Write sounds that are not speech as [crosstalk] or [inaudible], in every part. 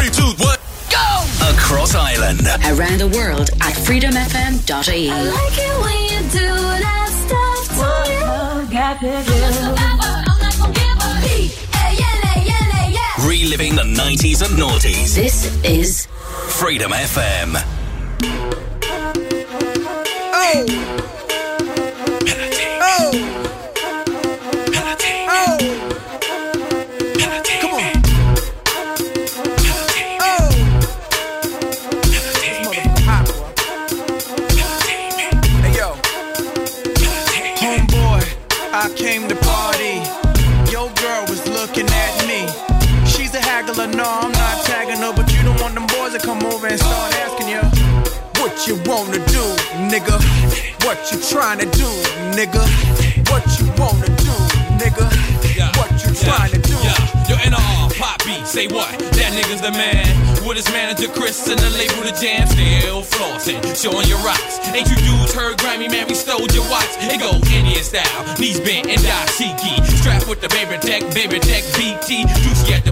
Three, two, one, go! Across Ireland. Around the world at freedomfm.ie. I like it when you do that stuff to me. Reliving the 90s and noughties. This is Freedom FM. Oh! You wanna do, nigga? What you tryna do, nigga? What you wanna do, nigga? What you tryna do? Yeah, yo, NR, pop beat, say what? That nigga's the man. With his manager Chris and the label the jam, still flossing, showing your rocks. Ain't you dudes heard Grammy, man? We stole your watch. It go Indian style, knees bent and dashiki. Strapped with the baby tech, baby tech BT. Juicy at the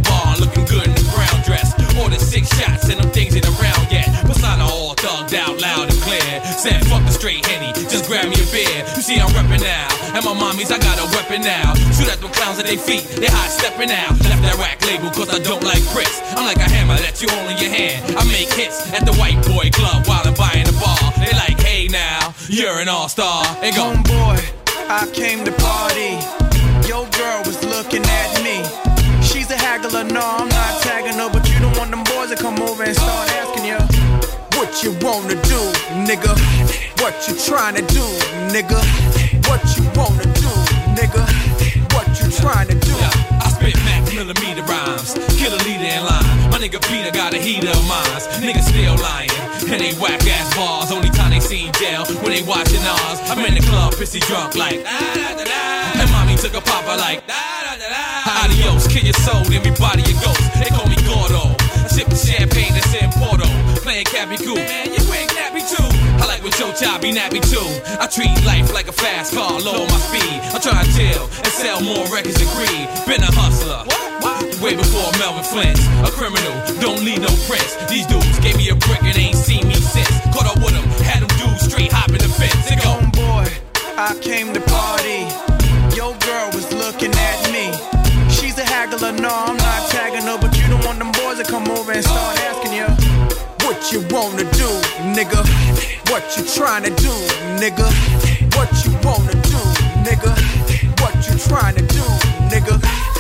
dress. Ordered six shots and them things ain't around yet. Persona all thugged out loud and clear. Said fuck the straight henny, just grab me a beer. You see I'm reppin' now, and my mommies I got a weapon now. Shoot at them clowns at their feet, they hot stepping out. Left that rack label cause I don't like bricks. I'm like a hammer that you hold in your hand. I make hits at the white boy club while I'm buying the bar. They like, hey now, you're an all star. And go, Homeboy, I came to party. Your girl was looking at me. She's a haggler, no, I'm not tagging her, boys to come over and start asking you. What you wanna do, nigga? What you tryna do, nigga? What you wanna do, nigga? What you tryna do? Yeah, I spit max millimeter rhymes. Kill a leader in line. My nigga Peter got a heater of mines. Niggas still lying. And they whack ass bars. Only time they seen jail when they watching ours. I'm in the club, pissy drunk like. Da, da, da, da. And mommy took a popper like. Da, da, da, da. Adios, kill your soul, then me body your ghost. They. Sipping champagne that's in Porto. Playing Cappy Cool. Man, you ain't nappy too. I like when Joe Chop be nappy too. I treat life like a fast car, lower my speed. I try to chill and sell more records than greed. Been a hustler. Way before Melvin Flynt. A criminal, don't need no prints. These dudes gave me a brick and ain't seen me since. Caught up with them, had them dudes straight hopping the fence. They go, Homeboy, I came to party. Your girl was looking at me. She's a haggler, no, I'm not tagging her, want them boys to come over and start asking you. What you wanna do, nigga? What you tryna do, nigga? What you wanna do, nigga? What you tryna do, nigga?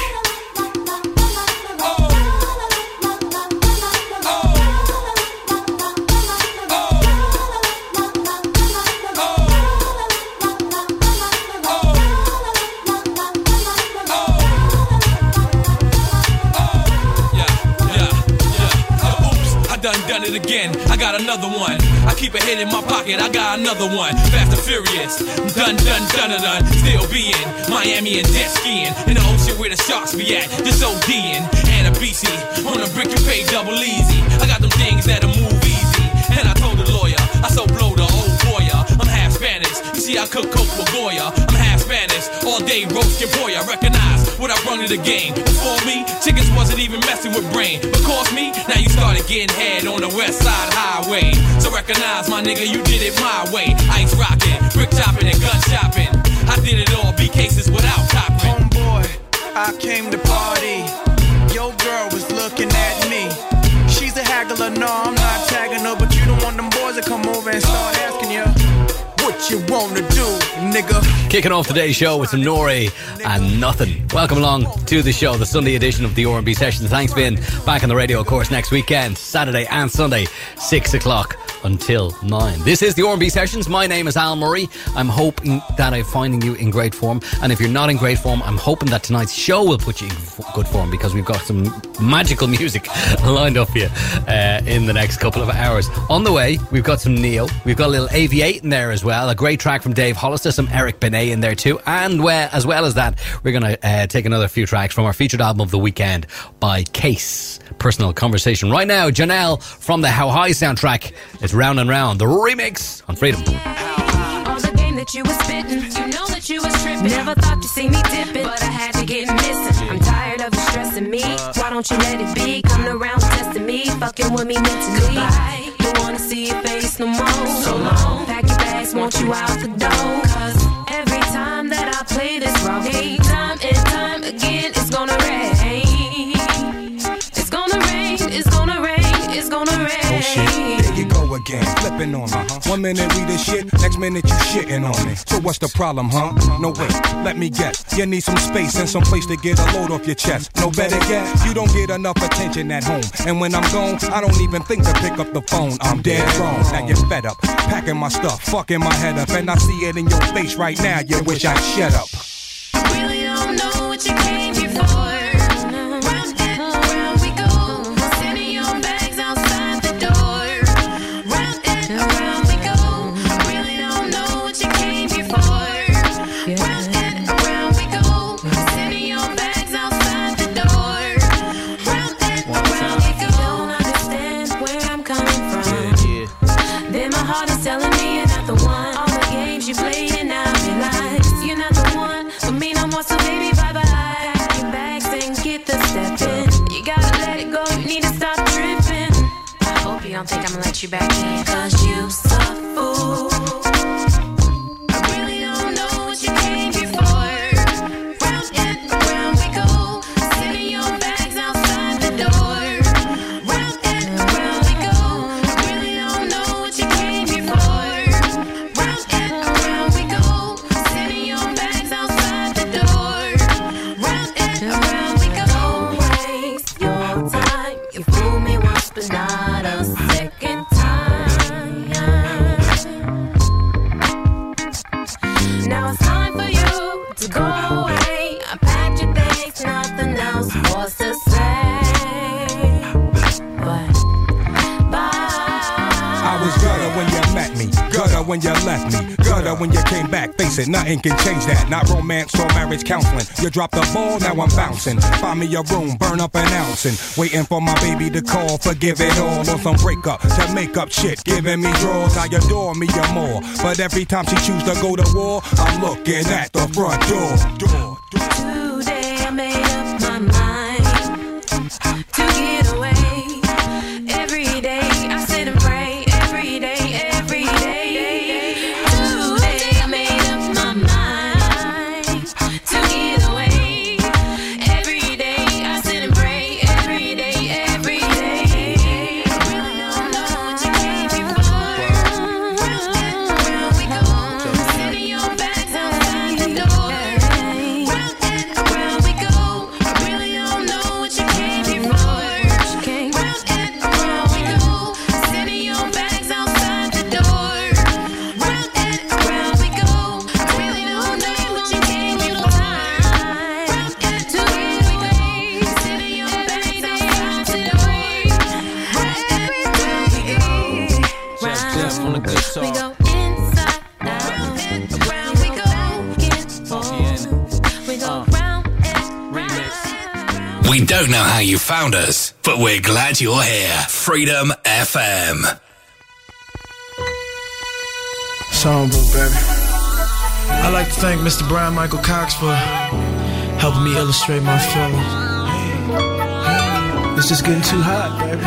It again. I got another one. I keep a hit in my pocket. I got another one. Fast and furious. Done, done, done, done, done. Still be in Miami and jet skiing in the ocean where the sharks be at. Just ODing and a BC on a brick you pay double easy. I got them things that'll move easy. And I told the lawyer, I so blow the old boya. I'm half Spanish. You see, I cook coke with Goya. Spanish. All day roast your boy. I recognize what I brought to the game. Before me, chickens wasn't even messing with brain. But course me, now you started getting head on the west side highway. So recognize my nigga, you did it my way. Ice rocking, brick chopping, and gun shopping. I did it all, B cases without copping. Homeboy, I came to party. Your girl was looking at me. She's a haggler, no, I'm not tagging her, but you don't want them boys to come over and start asking you. What you wanna do, nigga? Kicking off today's show with some N.O.R.E. and nothing. Welcome along to the show, the Sunday edition of the R&B session. Thanks, Ben. Back on the radio, of course, next weekend, Saturday and Sunday, six o'clock until nine. This is the R&B sessions. My name is Al Murray. I'm hoping that I'm finding you in great form, and if you're not in great form, I'm hoping that tonight's show will put you in good form because we've got some magical music [laughs] lined up for you uh, in the next couple of hours. On the way, we've got some Ne-Yo. We've got a little AV8 in there as well. A great track from Dave Hollister, some Eric Benet in there too. And uh, as well as that, we're going to uh, take another few tracks from our featured album of the weekend by Case. Personal conversation. Right now, Jonell from the How High soundtrack. It's Round and Round, the remix on Freedom. All the game that you was spitting, you know that you was tripping. Never thought you'd see me dipping, but I had to get missing. I'm tired of ever stressing me. Why don't you let it be? Coming around testing me, fucking with me mentally. Goodbye. Don't wanna see your face no more. So long. Pack your bags, want you out the door. Cause every time that I play this wrong game, time and time again, it's gonna rain. It's gonna rain, it's gonna rain, it's gonna rain. Oh shit, again, flipping on me. One minute we the shit, next minute you shitting on me. So what's the problem, huh? No wait, let me guess. You need some space and some place to get a load off your chest. No better yet, you don't get enough attention at home. And when I'm gone, I don't even think to pick up the phone. I'm dead wrong. Now you're fed up, packing my stuff, fucking my head up, and I see it in your face right now. You wish I'd shut up. You back in. When you left me, gutter when you came back. Face it, nothing can change that. Not romance or marriage counseling. You dropped the ball, now I'm bouncing. Find me a room, burn up an ounce, and waiting for my baby to call. Forgive it all, on some breakup to make up shit, giving me draws. I adore me or more, but every time she choose to go to war, I'm looking at the front door. door, door. Glad you're here. Freedom FM. Songbook, baby. I'd like to thank Mr. Bryan-Michael Cox for helping me illustrate my feelings. It's just getting too hot, baby.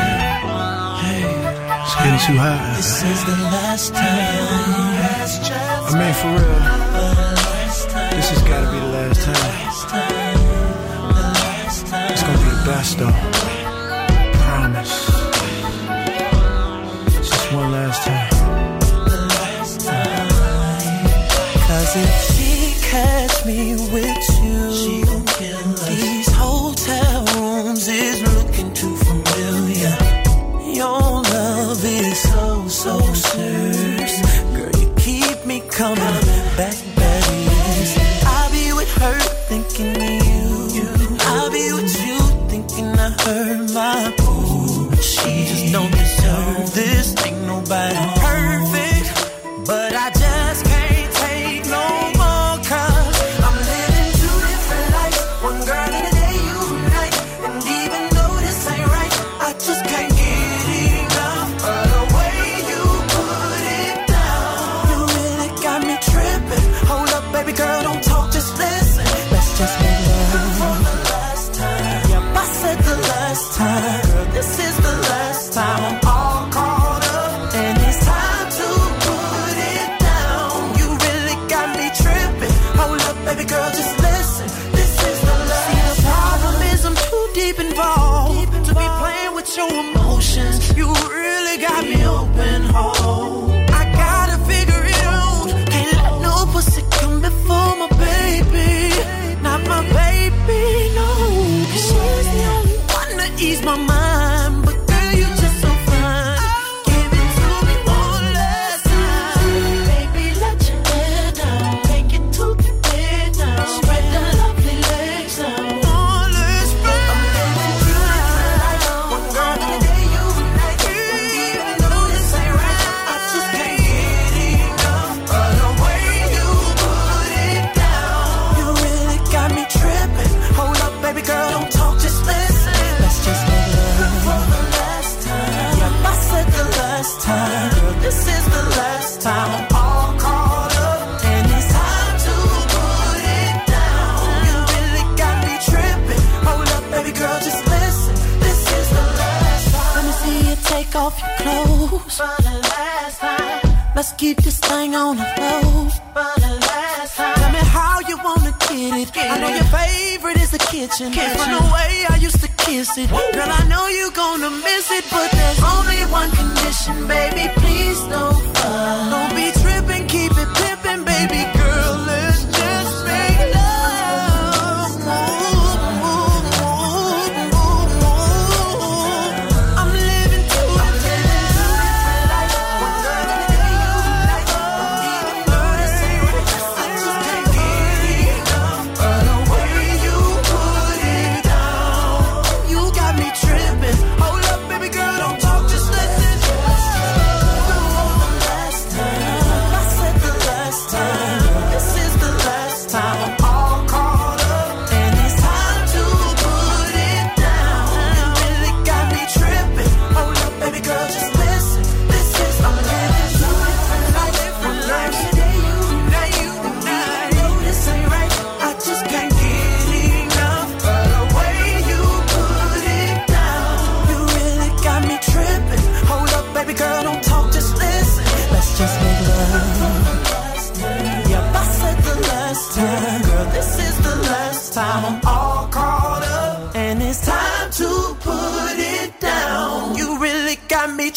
It's getting too hot. This is the last time. I mean, for real. This has got to be the last time. It's gonna be the best, though. Catch Let's keep this thing on the time. Tell me how you wanna get it. I know your favorite is the kitchen. From the way I used to kiss it, girl, I know you gonna miss it, but there's only one condition, baby. Please don't fuss. Don't be tripping, keep it pimping, baby girl.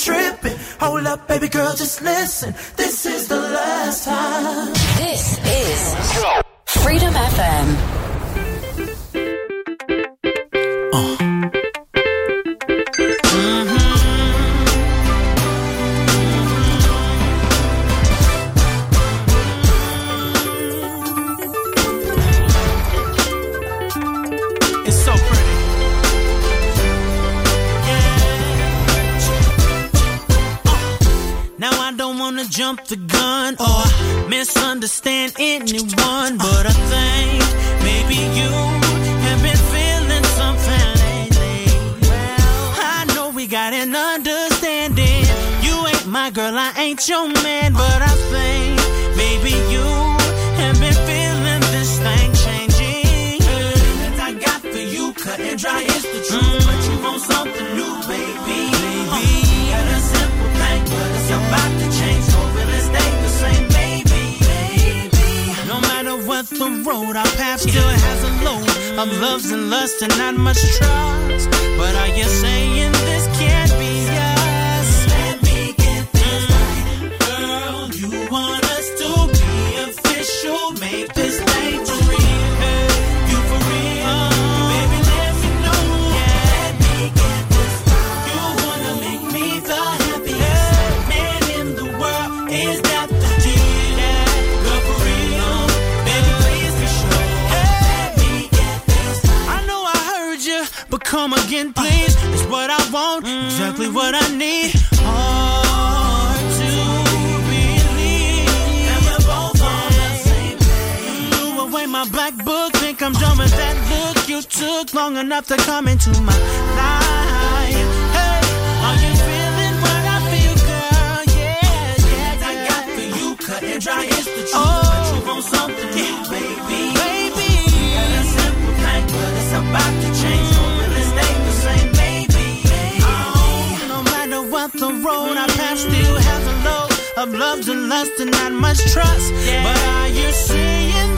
Tripping. Hold up, baby girl, just listen. This is the last time. This is Freedom FM. It's uh. Jump the gun or misunderstand anyone, but I think maybe you have been feeling something lately. Well, I know we got an understanding. You ain't my girl, I ain't your man, but I think maybe you have been feeling this thing changing. That I got for you, cut and dry is the truth, but you want something new, baby. Baby, a simple thing, but it's about to change. Stay the same, baby? Baby, no matter what the road, our path still has a load of loves and lust and not much trust. But are you saying this can't be us? Let me get this right, girl. You want us to be official? Make this come please. It's what I want, exactly what I need. Hard to believe that we're both on the same page. Threw away my black book, think I'm done with that look. You took long enough to come into my life. Hey, are you feeling what I feel, girl? Yeah, yeah. I got for you, cut and dry is the truth, oh. but you want something new, baby. Baby, got a simple thing, but it's about to change. Road I pass, still has a load of loves and lust and not much trust. But are you seeing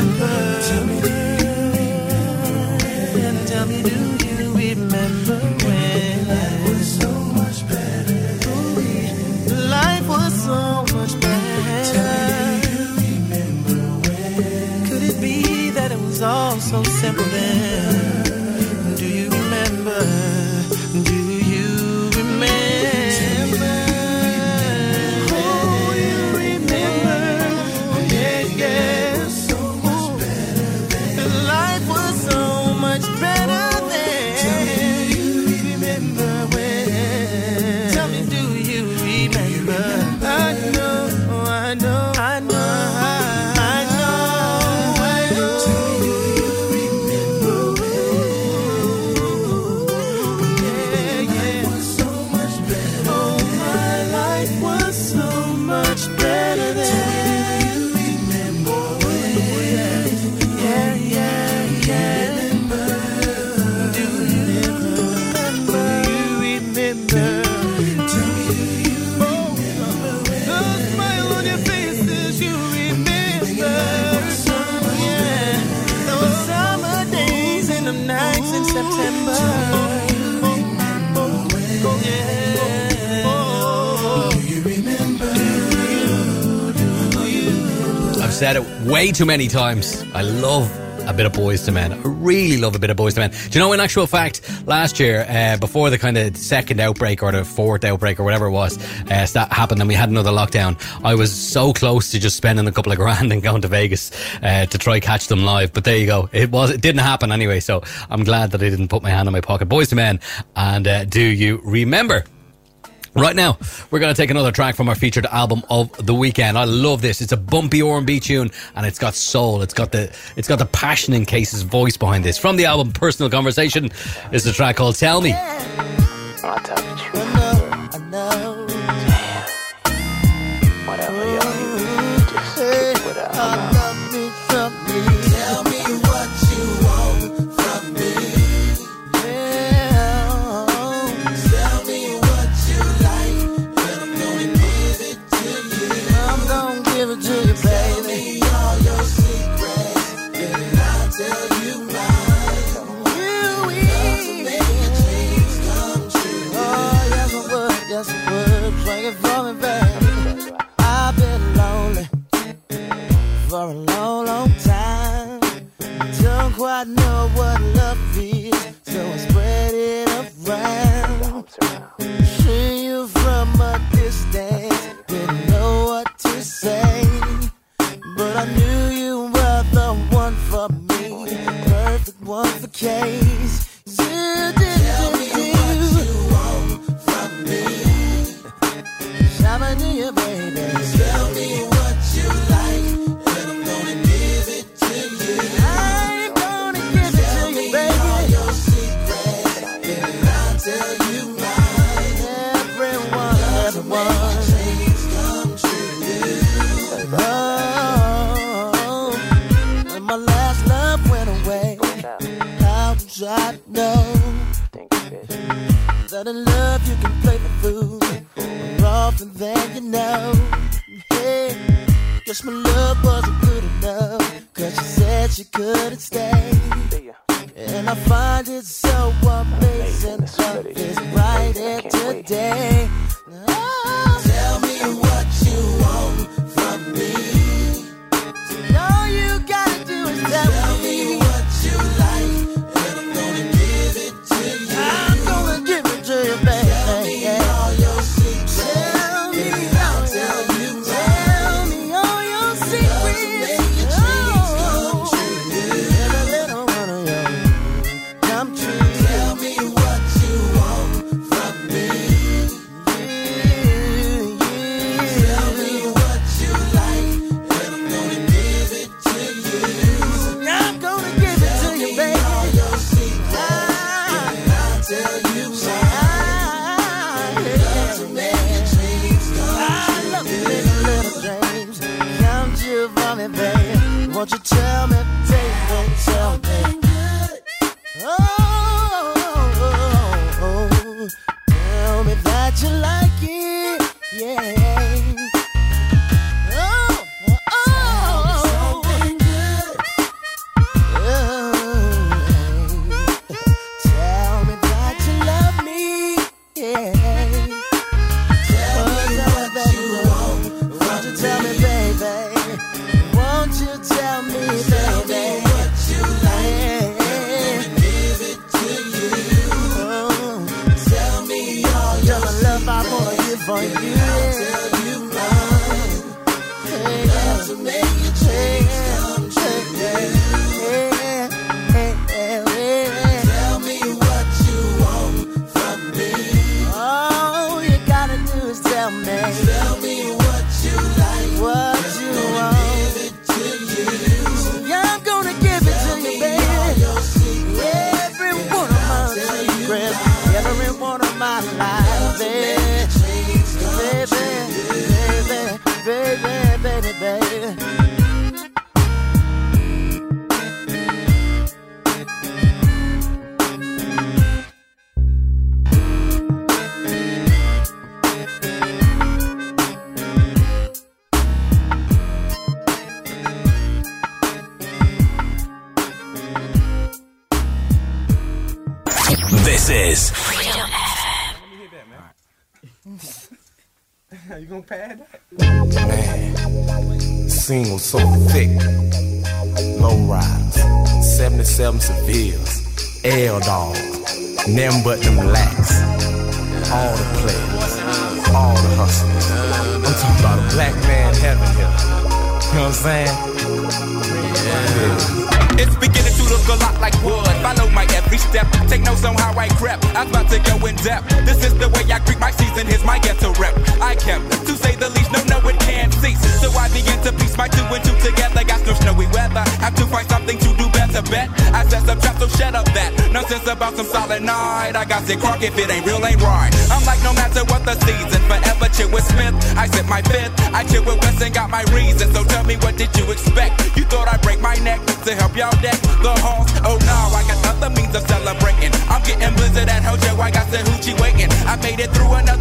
remember. way too many times. I love a bit of Boyz II Men. I really love a bit of Boyz II Men. Do you know, in actual fact, last year, uh, before the kind of second outbreak or the fourth outbreak or whatever it was uh, that happened and we had another lockdown, I was so close to just spending a couple of [laughs] grand and going to Vegas uh, to try catch them live. But there you go. It was it didn't happen anyway, so I'm glad that I didn't put my hand in my pocket. Boyz II Men, and uh, do you remember? Right now, we're going to take another track from our featured album of the weekend. I love this. It's a bumpy R&B tune, and it's got soul. It's got the it's got the passion in Case's voice behind this. From the album Personal Conversation is a track called Tell Me. Yeah. I know what love is, so I spread it around. See you from a distance, didn't know what to say, but I knew you were the one for me, perfect one for case. You sort of love you can play the fool more often than you know. Hey, Guess my love wasn't good enough, cause she said she couldn't stay. And I find it so amazing, love is brighter today. got said, crock, if it ain't real, ain't right. I'm like, no matter what the season, forever chill with Smith. I sip my fifth, I chill with West and got my reason. So tell me, what did you expect? You thought I'd break my neck to help y'all deck the halls? Oh no, I got other means of celebrating. I'm getting blizzard at Hojo, I got the hoochie waiting. I made it through another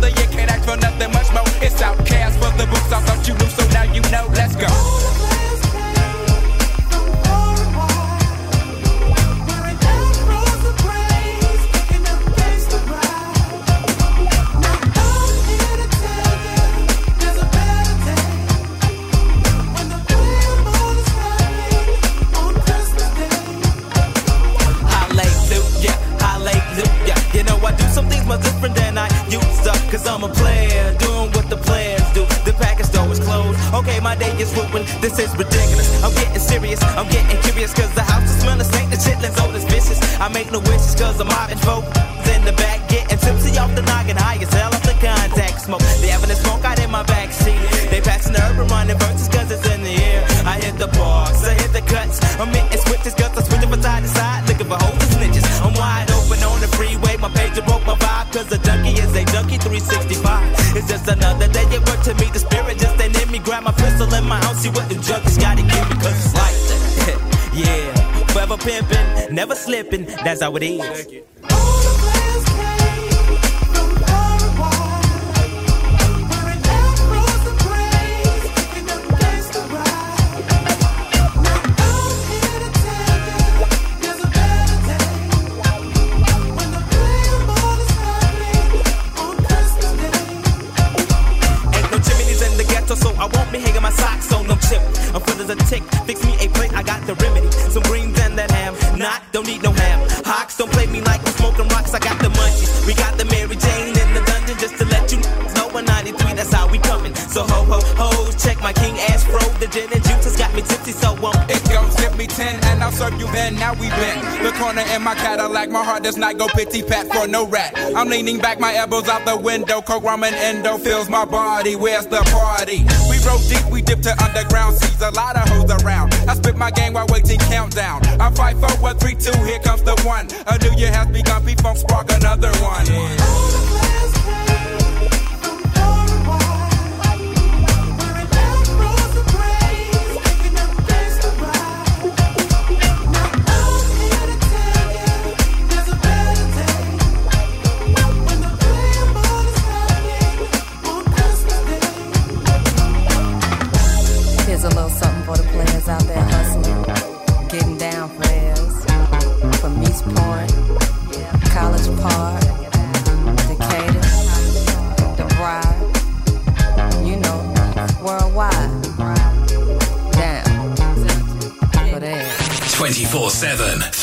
I'm leaning back, my elbows out the window. Coke, ramen, endo fills my body. Where's the party? We rode deep, we dipped to underground. Sees a lot of hoes around. I spit my game while waiting countdown. I fight for what three, two. Here comes the one. A new year has begun. Beef from spark another one.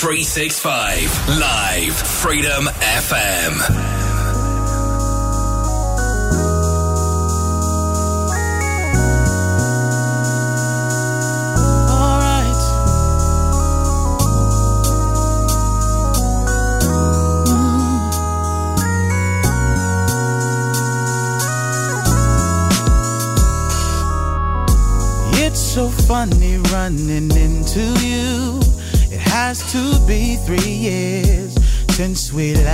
365. Live Freedom FM. sweet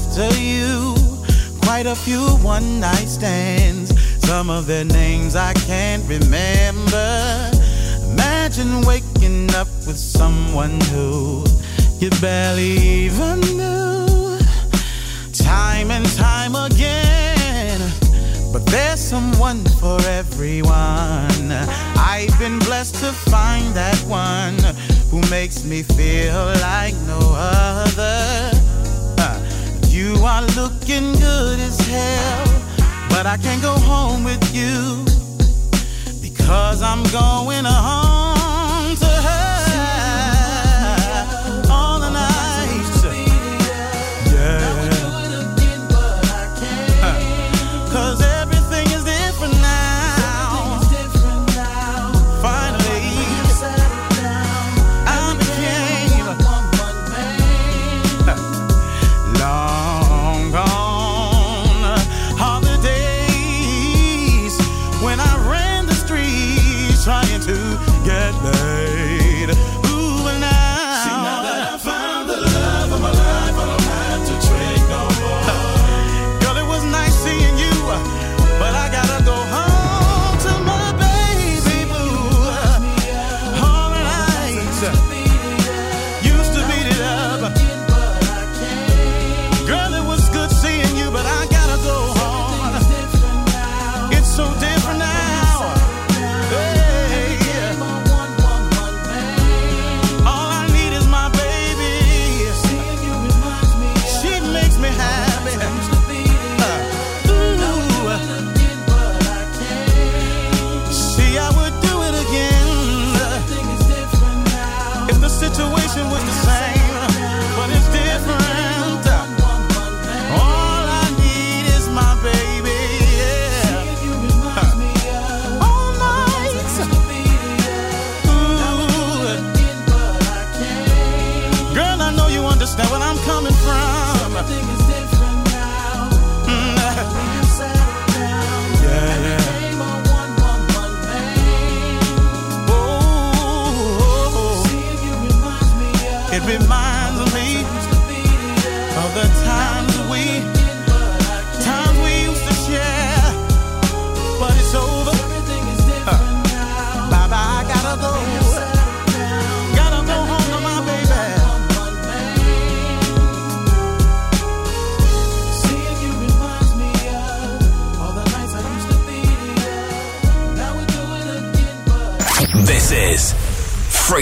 to you. Quite a few one night stands, some of their names I can't remember. Imagine waking up with someone who you barely even knew. Time and time again, but there's someone for everyone. I've been blessed to find that one who makes me feel like no other. You are looking good as hell, but I can't go home with you because I'm going home.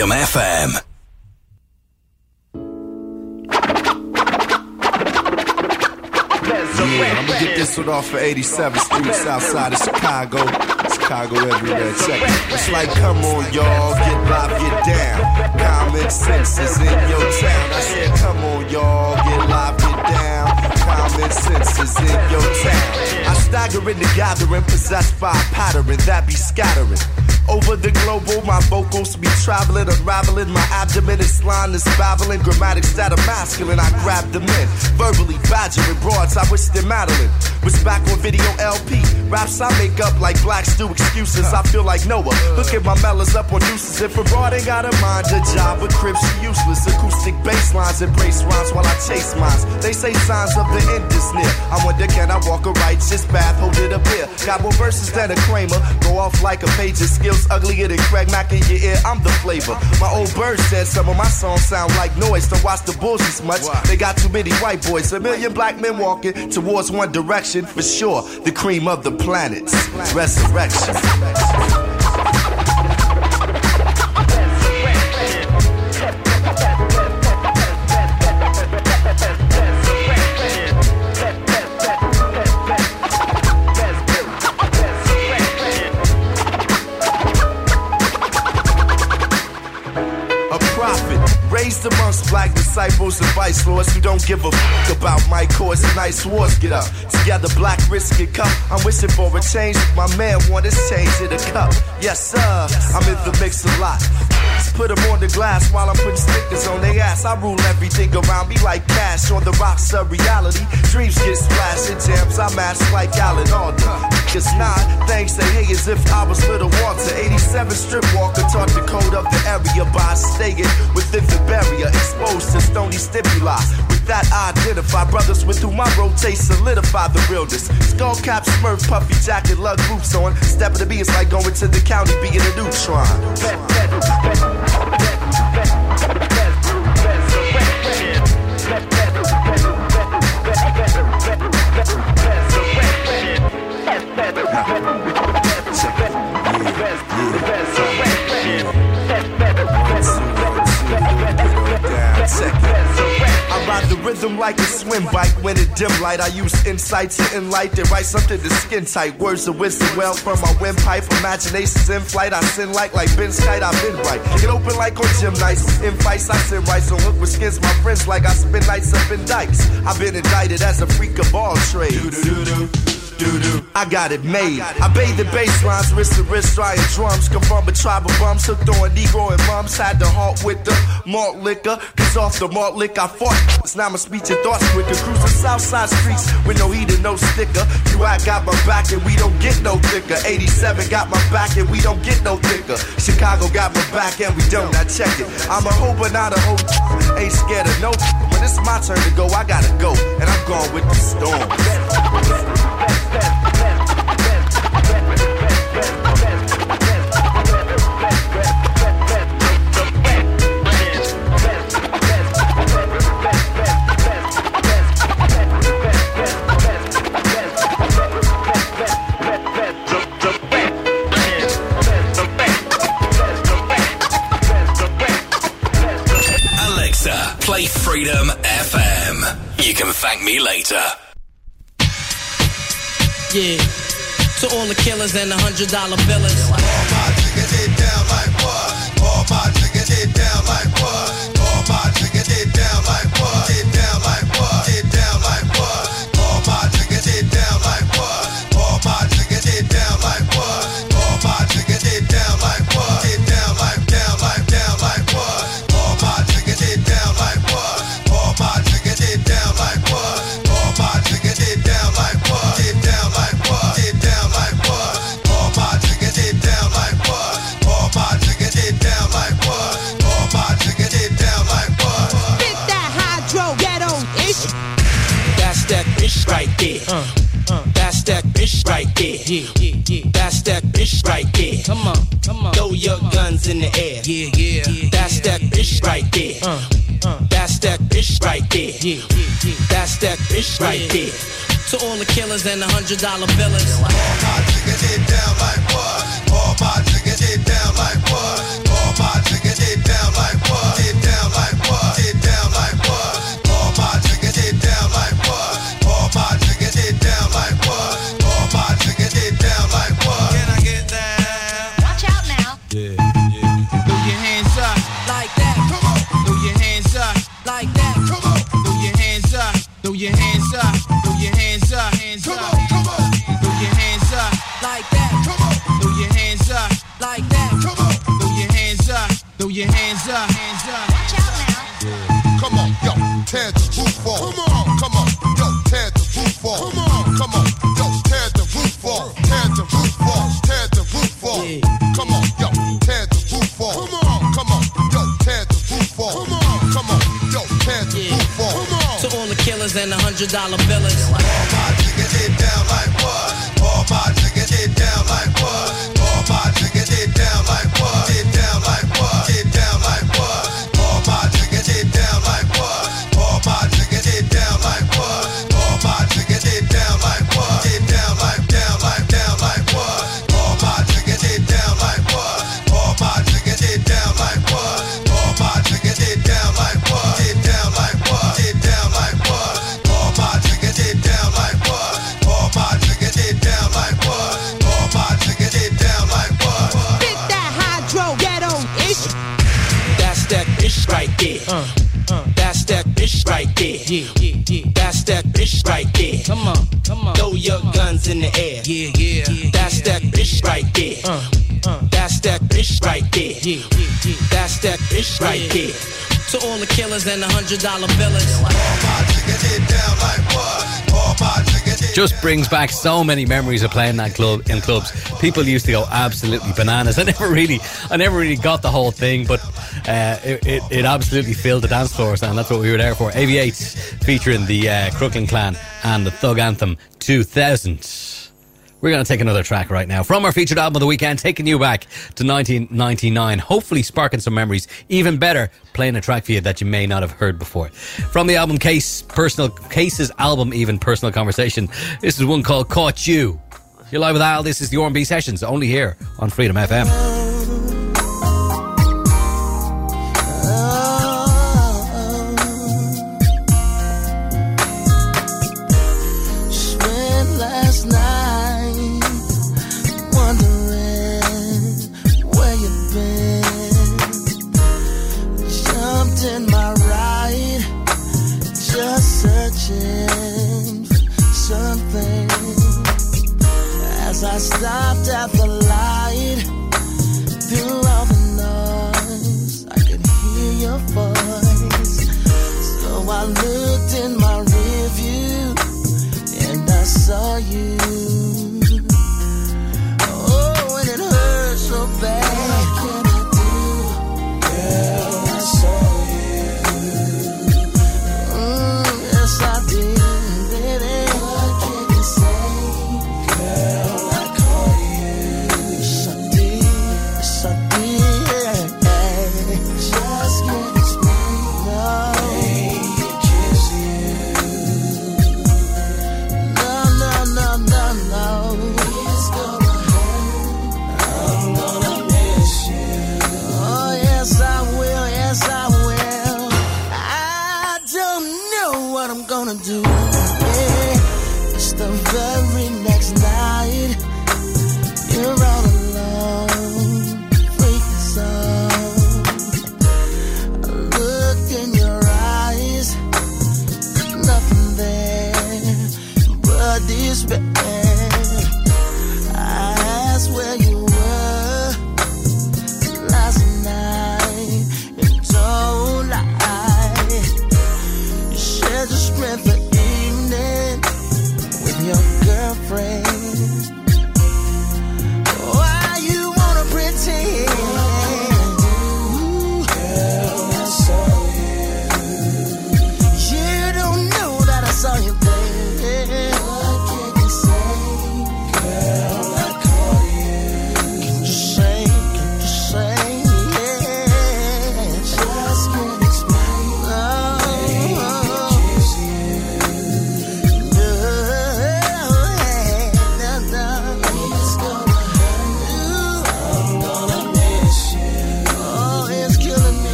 Freedom FM. Yeah, I'm gonna get this one off of 87th Street, south side of Chicago. Chicago everywhere. Check it. It's like, come on, y'all, get live, get down. Common sense is in your town. I said, come on, y'all, get live, get down. Common sense is in your town. I stagger in the gathering, possessed by a that be scattering. Over the global, my vocals be traveling, unraveling. My abdomen is line is babbling. Grammatics that are masculine, I grab them in. Verbally badgering broads, I wish them Madeline was back on video LP. Raps I make up like blacks do excuses. I feel like Noah. Look at my mellas up on nooses. If a broad ain't got a mind, a job, but crib, she useless. Acoustic bass lines embrace rhymes while I chase mines. They say signs of the end is near. I wonder, can I walk a righteous path? Hold it up here. Got more verses than a Kramer. Go off like a page of uglier than Craig Mack in your ear. I'm the flavor. My old bird said some of my songs sound like noise. Don't watch the bulls as much. They got too many white boys. A million black men walking towards one direction for sure. The cream of the planets. Resurrection. Disciples and vice lords who don't give a fuck about my cause and nice wars. Get up. Together black risk and cup. I'm wishing for a change my man want his change in a cup. Yes sir. I'm in the mix a lot Put them on the glass while I'm putting stickers on their ass. I rule everything around me like cash on the rocks of reality. Dreams get splashed in jams. I match like Alan Alda. Cause nah, things say hey as if I was little Walter. 87 strip walker taught the code of the area by staying within the barrier, exposed to stony stimuli. With that, I identify brothers with whom I rotate, solidify the realness. Skull cap, smurf, puffy jacket, lug boots on. Step of the B is like going to the county, being a neutron. I ride the rhythm like a swim bike when in dim light. I use insight to enlighten, write something to skin tight. Words of wisdom well from my windpipe. Imaginations in flight. I sin like like Ben's kite. I've been right. Get open like on gym nights. In fights, I sit right. So hook with skins. My friends like I spend nights up in dikes. I've been indicted as a freak of all trades. I got it made. I bathe the bass lines, wrist to wrist, trying drums. Come from a tribe of bums, hooked on Negro and mums. Had to halt with the malt liquor. Cause off the malt lick, I fought. It's now my speech and thoughts quicker. Cruising Southside streets with no heat and no sticker. You, I got my back and we don't get no thicker. 87 got my back and we don't get no thicker. Chicago got my back and we don't. Now check it. I'm a hoe, but not a hoe. Ain't scared of no. When it's my turn to go, I gotta go. And I'm going with the storm. Alexa, play Freedom FM. You can thank me later. Yeah. To all the killers and the hundred dollar billers. right there. To all the killers and the hundred dollar billers. dollar hundred dollar. Just brings back so many memories of playing that club in clubs. People used to go absolutely bananas. I [laughs] never really, I never really got the whole thing, but uh, it, it, it, absolutely filled the dance floors, and that's what we were there for. AV8 featuring the uh, Crooklyn Clan and the Thug Anthem 2000. We're going to take another track right now from our featured album of the weekend, taking you back to 1999, hopefully sparking some memories, even better, playing a track for you that you may not have heard before. From the album Case, Personal Cases album, even Personal Conversation, this is one called Caught You. You're live with Al. This is the R&B Sessions, only here on Freedom FM. stopped at the light. Through all the noise, I could hear your voice. So I looked.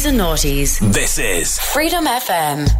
Naughties and Naughties. This is Freedom FM.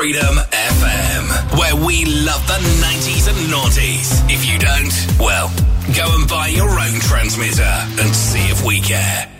Freedom FM, where we love the 90s and noughties. If you don't, well, go and buy your own transmitter and see if we care.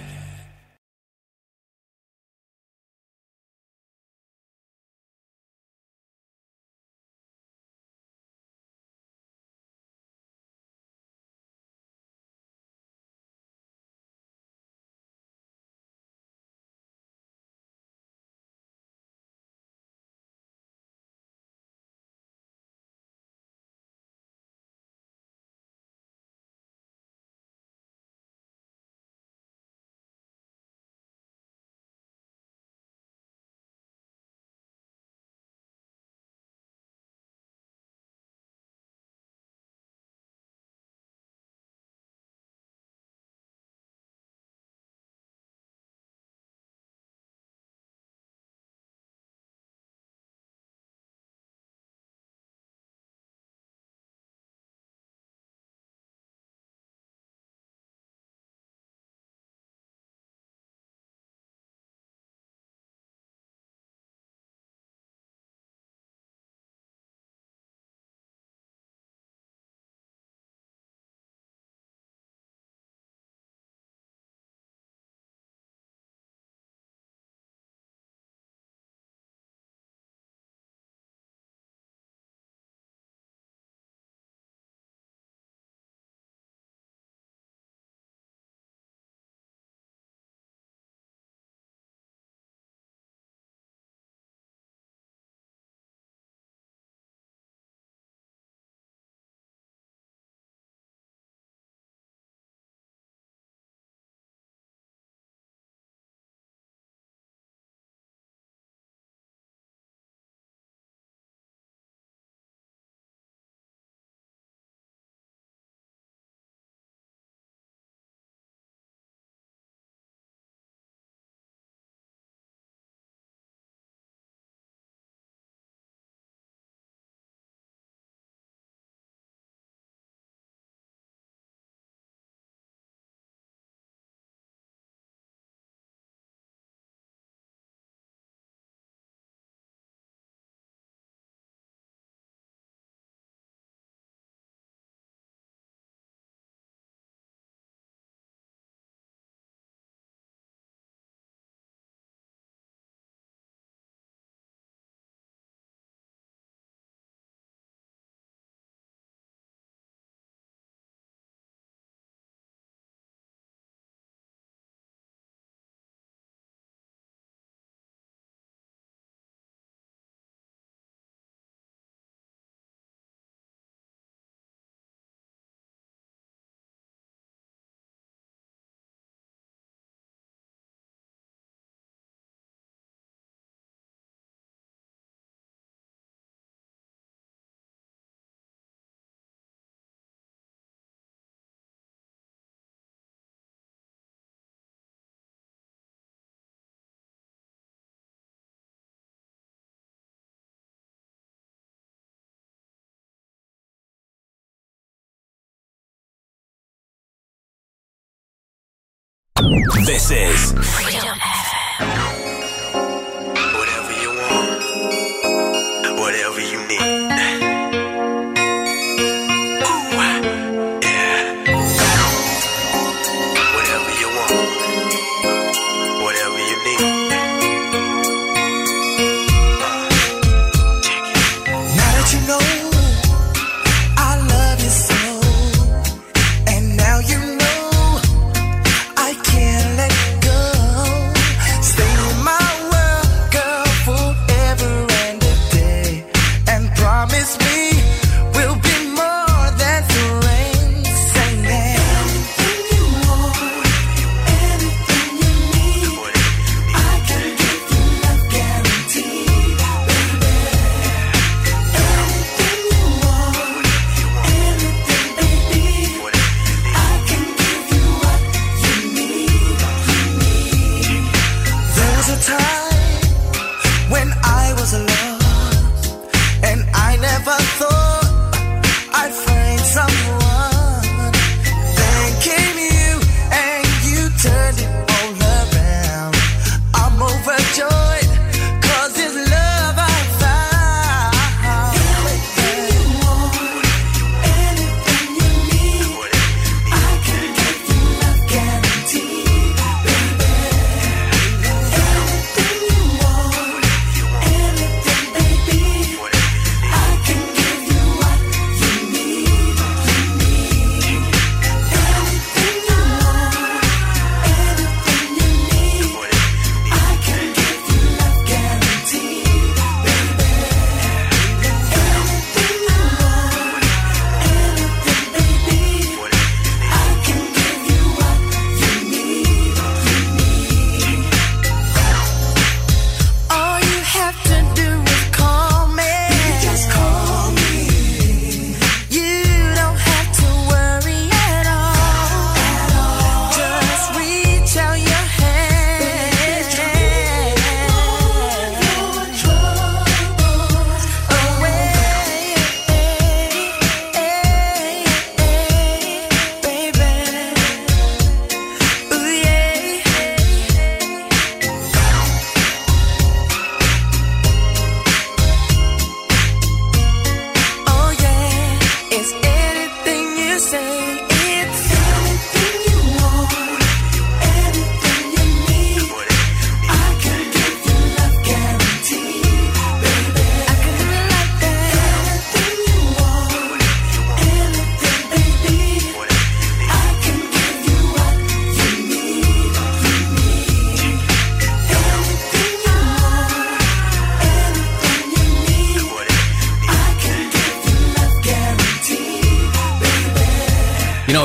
This is Freedom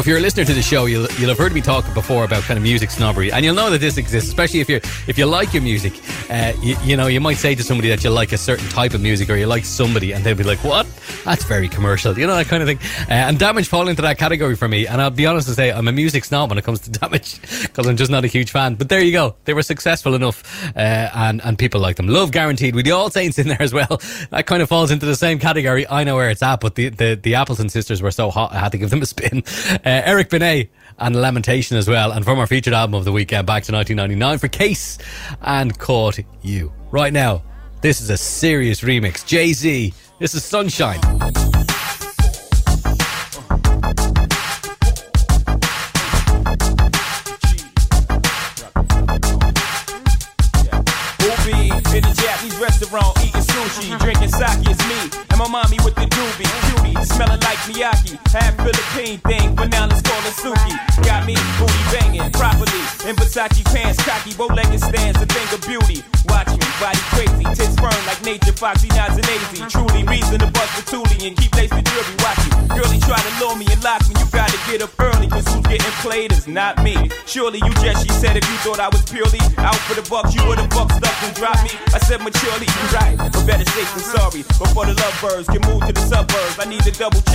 if you're a listener to the show, you'll you'll have heard me talk before about kind of music snobbery, and you'll know that this exists, especially if you're if you like your music. Uh, you, you know, you might say to somebody that you like a certain type of music, or you like somebody, and they'll be like, "What? That's very commercial," you know that kind of thing. Uh, and Damage fall into that category for me. And I'll be honest to say, I'm a music snob when it comes to [laughs] Damage because I'm just not a huge fan. But there you go, they were successful enough, uh, and and people like them. Love guaranteed with the All Saints in there as well. That kind of falls into the same category. I know where it's at, but the the, the Appleton sisters were so hot, I had to give them a spin. [laughs] Uh, Eric Benet and Lamentation as well. And from our featured album of the weekend back to 1999 for Case and Caught You. Right now, this is a serious remix. Jay Z, this is Sunshine. My mommy with the doobie, cutie, smelling like Miyake. Half Philippine thing, but now let's call it Suki. Got me booty banging properly in Versace pants, cocky, bow-legged stands, a thing of beauty. Watch me, body crazy, tits firm like nature, foxy, nods and lazy. Truly reason to bust the toolie and keep lace the jewelry. Watch you, girlie try to lure me and lock me. You gotta get up early, cause who's getting played is not me. Surely you just, she said, if you thought I was purely out for the bucks, you would've bucked up and dropped me. I said maturely, you right, but better safe than sorry. Before the lovebirds can move to the suburbs, I need to double check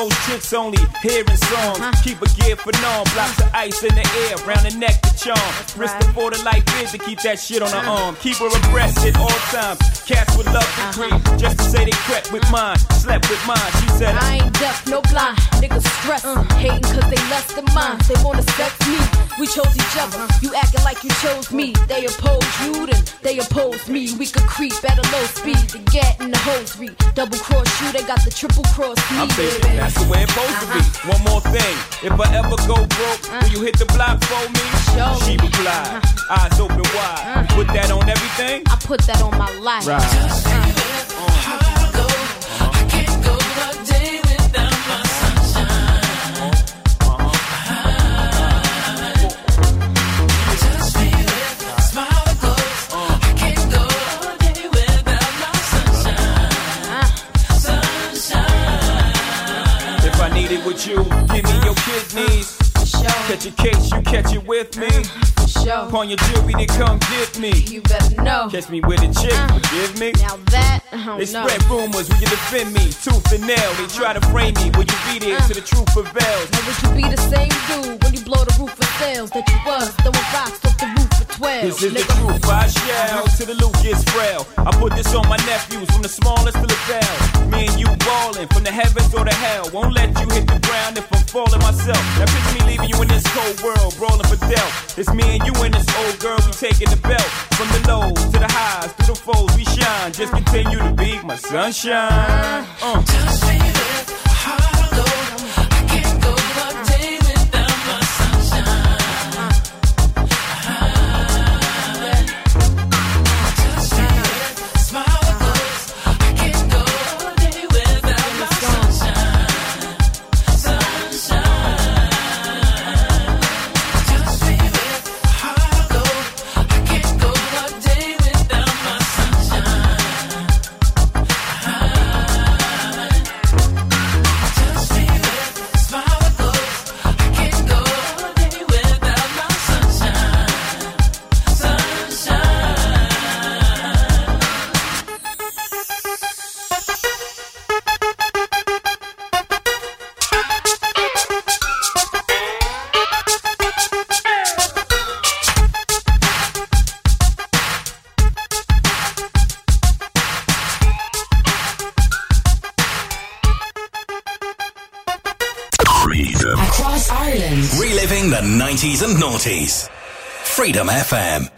most chicks only hear in songs. Keep a gear for norm, blocks of ice in the air, round the neck to charm. Risk the for the life is to keep that shit on her arm. Keep her abreast at all times. Cats would love to uh-huh. creep, just to say they crept with uh-huh. mine, slept with mine. She said, I ain't deaf, no blind. Niggas stress, uh-huh. hating cause they less than mine. They wanna sex me. We chose each other. You acting like you chose me. They oppose you, then they oppose me. We could creep at a low speed to get in the hosiery. Double cross you, they got the triple cross me. I'm baby. That's the way it's supposed to be. Uh-huh. One more thing, if I ever go broke, uh-huh. will you hit the block for me? She replied, uh-huh. eyes open wide. Put that on everything. I put that on my life. Right. If I need it with you, give me your kidneys. Catch a case, you catch it with me. Upon your jewelry, they come get me. You better know. Catch me with a chick, uh, forgive me. Now that, I They know. spread rumors, will you defend me? Tooth and nail, they try to frame me. Will you be there uh. till the truth prevails? Now would you be the same dude when you blow the roof of sales that you was throwing rocks off the roof for 12? This is the truth, I shall till the loot gets frail. I put this on my nephews from the smallest to the bell. Me and you ballin' from the heavens or the hell. Won't let you hit the ground if I'm falling myself. Now picture me leaving you in this cold world, brawling for death. It's me and you and this old girl, we taking the belt. From the lows to the highs, through the foes, we shine. Just continue to be my sunshine. Uh. Freedom. 80s and noughties. Freedom FM.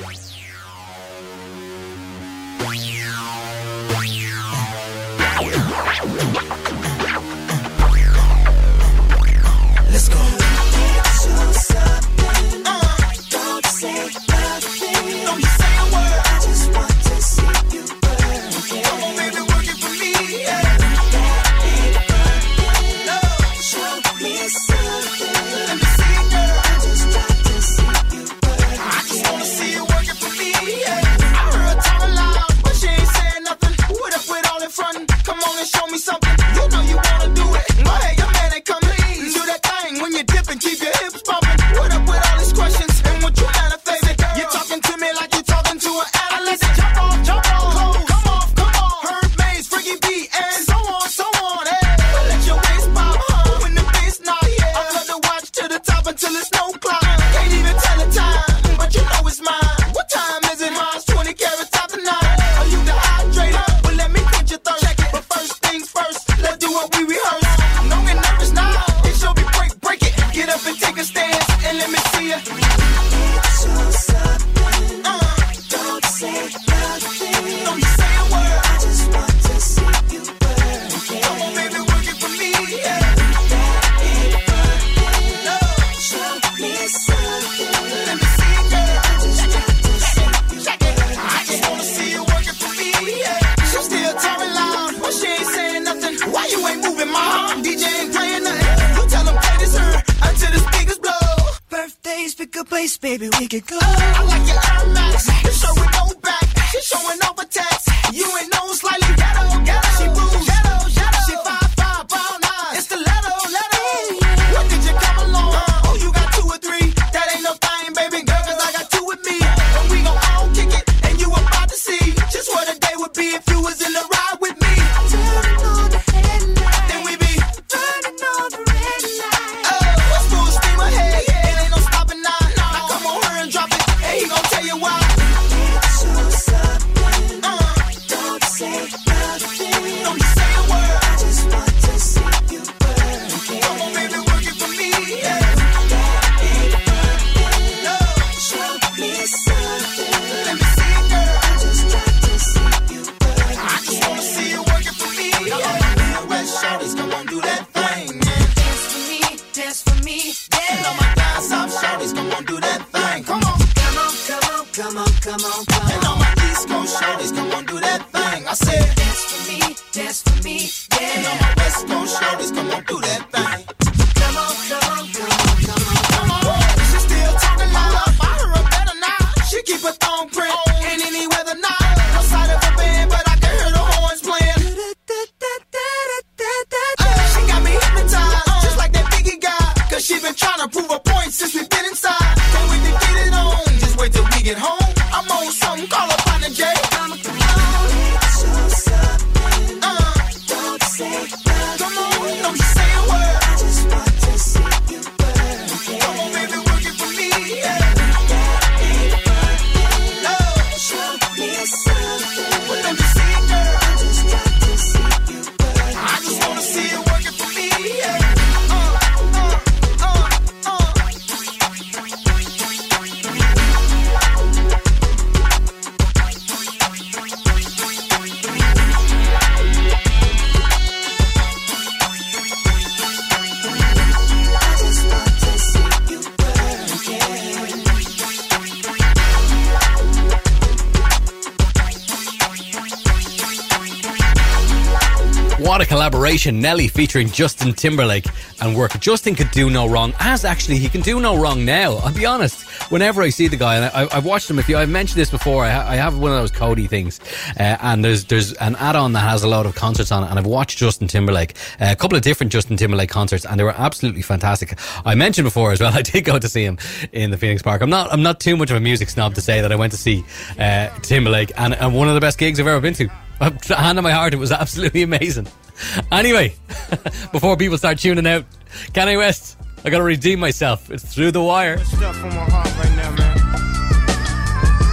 Collaboration. Nelly featuring Justin Timberlake and work. Justin could do no wrong, as actually he can do no wrong now. I'll be honest. Whenever I see the guy, and I, I've watched him a few, I've mentioned this before. I, I have one of those Cody things, uh, and there's there's an add-on that has a lot of concerts on it, and I've watched Justin Timberlake, uh, a couple of different Justin Timberlake concerts, and they were absolutely fantastic. I mentioned before as well. [laughs] I did go to see him in the Phoenix Park. I'm not I'm not too much of a music snob to say that I went to see uh, Timberlake, and, and one of the best gigs I've ever been to. [laughs] Hand on my heart, it was absolutely amazing. [laughs] Anyway, [laughs] before people start tuning out, Kanye West, I gotta redeem myself. It's through the wire. stuff on my heart right now, man.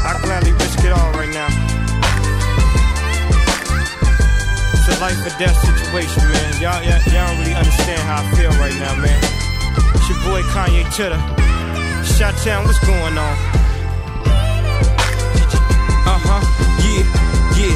I gladly risk it all right now. It's a life or death situation, man. Y'all, y'all, y'all don't really understand how I feel right now, man. It's your boy Kanye Titter. Chi-Town, what's going on? Uh huh, yeah. Yeah,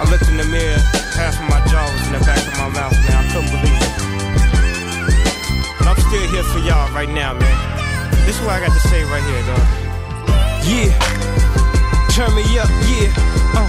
I looked in the mirror, half of my jaw was in the back of my mouth, man. I couldn't believe it. But I'm still here for y'all right now, man. This is what I got to say right here, dog. Yeah. Turn me up, yeah. Uh,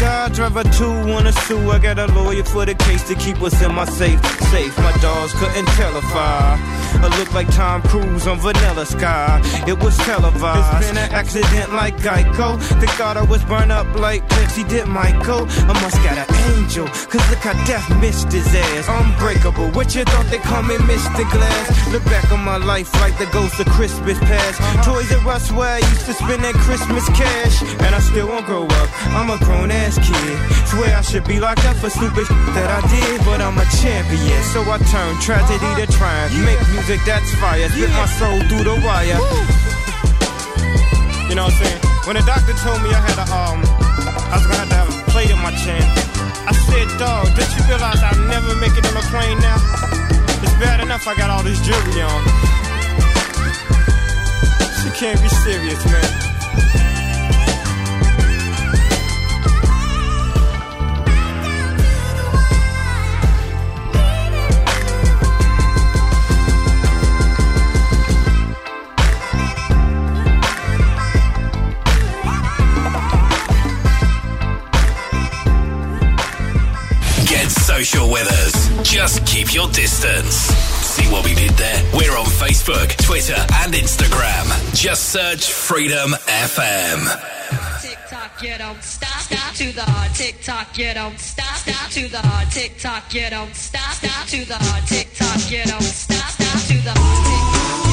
God, driver two on a two. I got a lawyer for the case to keep us in my safe. Safe, my dogs couldn't tell if I. I look like Tom Cruise on Vanilla Sky. It was televised. It's been an accident like Geico. They thought I was burned up like Pepsi did Michael. I must got an angel, cause look how death missed his ass. Unbreakable, what you thought they call me Mr. Glass? Look back on my life like the ghost of Christmas past. Toys R Us where I used to spend that Christmas cash. And I still won't grow up, I'm a grown ass kid. Swear I should be locked up for stupid that I did, but I'm a champion. So I turn tragedy to triumph. Make music that's fire, spit my soul through the wire. You know what I'm saying? When the doctor told me I had a um, I was gonna have to have a plate in my chin. I said, dog, did you realize I'll never make it on a plane now? It's bad enough I got all this jewelry on. She can't be serious, man. Social with us. Just keep your distance. See what we did there? We're on Facebook, Twitter, and Instagram. Just search Freedom FM. TikTok, you don't stop, stop to the hard TikTok, you don't stop, stop to the hard TikTok, you don't stop, stop to the hard TikTok, you don't stop, stop to the hard Come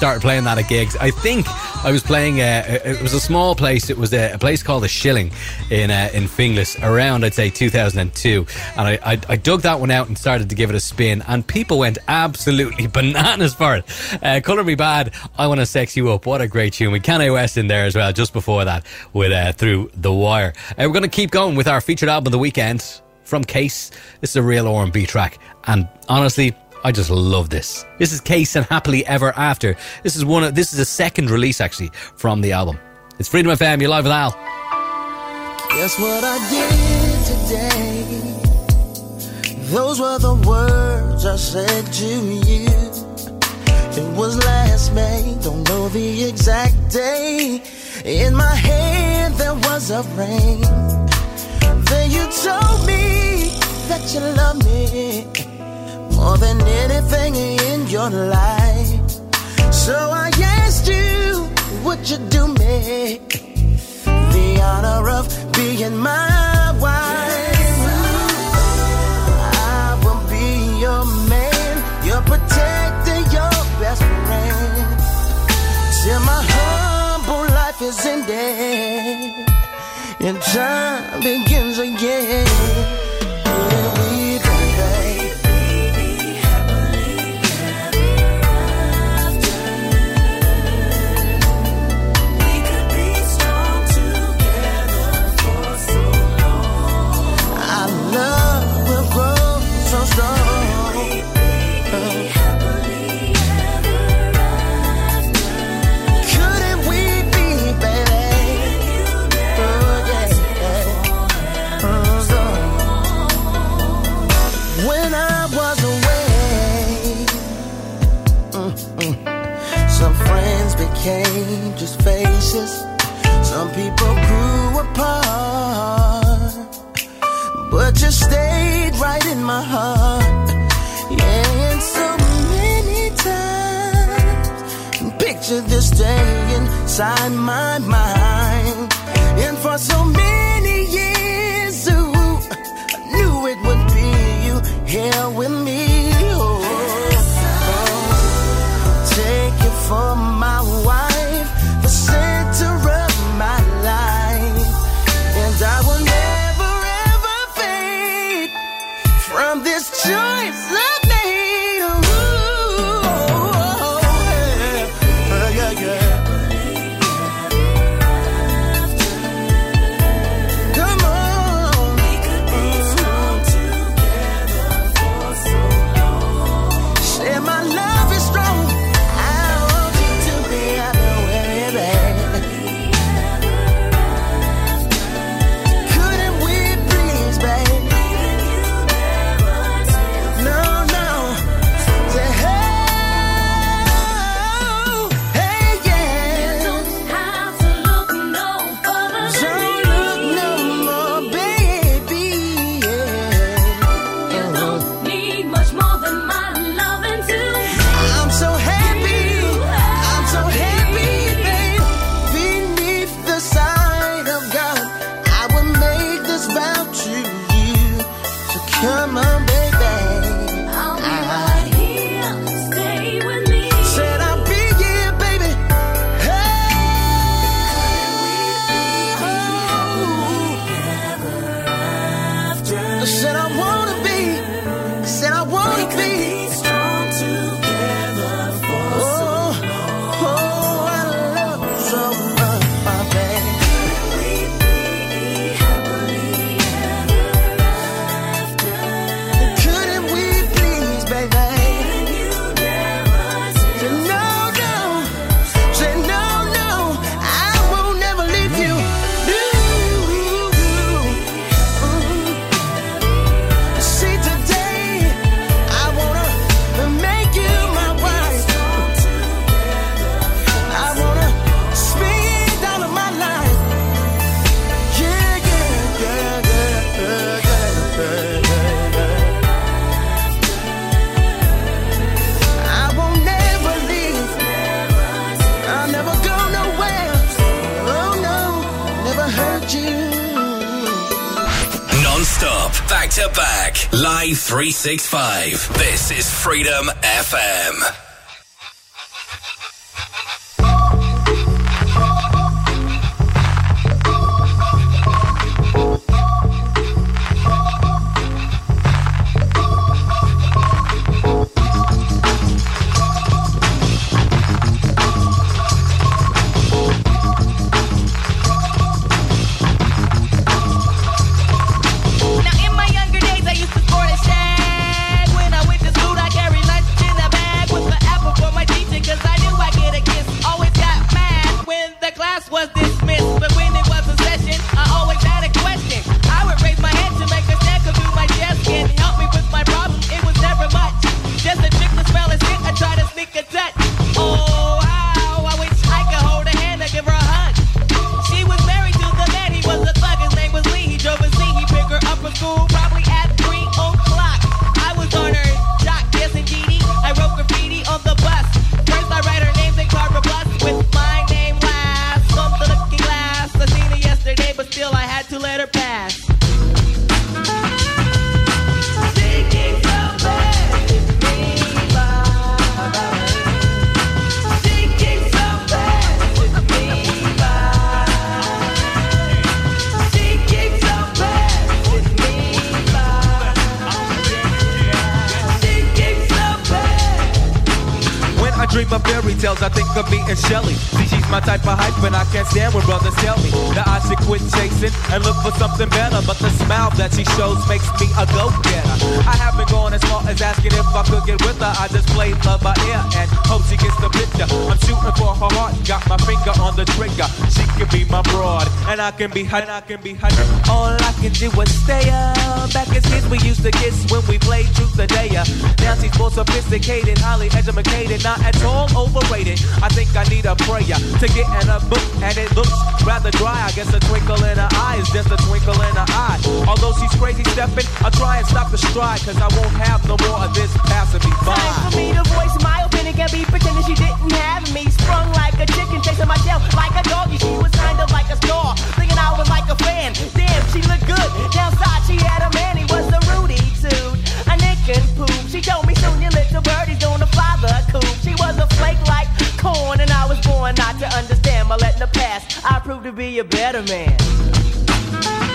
started playing that at gigs. I think I was playing. Uh, it was a small place. It was a, a place called the Shilling in uh, in Finglas around I'd say 2002, and I, I I dug that one out and started to give it a spin, and people went absolutely [laughs] bananas for it. Uh, Color Me Badd. I want to sex you up. What a great tune We Kanye West in there as well. Just before that, with uh, through the wire. Uh, we're going to keep going with our featured album of the weekend from Case. This is a real R&B track, and honestly. I just love this. This is Case and Happily Ever After. This is one. Of, this is a second release actually from the album. It's Freedom FM. You're live with Al. Guess what I did today? Those were the words I said to you. It was last May, don't know the exact day. In my hand there was a ring. Then you told me that you love me more than anything in your life. So I asked you, would you do me the honor of being my wife? I will be your man, your protector, your best friend. Till my humble life is ended and time begins again. became just faces. Some people grew apart, but you stayed right in my heart. Yeah, and so many times, picture this day inside my mind. And for so many years, ooh, I knew it would be you here with me. 365. Brothers tell me that I should quit chasing and look for something better. But the smile that she shows makes me a go-getter. I haven't gone as far as asking if I could get with her. I just play love by ear and hope she gets the picture. I'm shooting for her heart, got my finger on the trigger. She can be my broad, and I can be her, I can be her. All I can do is stay up. Back as kids, we used to kiss when we played truth or dare. Now she's more sophisticated, highly educated, not at all overrated. I think I need a prayer to get in a book, and it looks rather dry. I guess a twinkle in her eye is just a twinkle in her eye. Although she's crazy stepping, I'll try and stop the stride, cause I won't have no more of this passing me by. Time for me to voice my opinion, can be pretending she didn't have me. Sprung like a chicken, chasing my tail like a doggy. She was kind of like a star, thinking I was like a fan. Damn, she looked good. Downside, she had a man, he was poop. She told me soon your little birdie's gonna fly the coop. She was a flake like corn, and I was born not to understand. But letting the past, I proved to be a better man.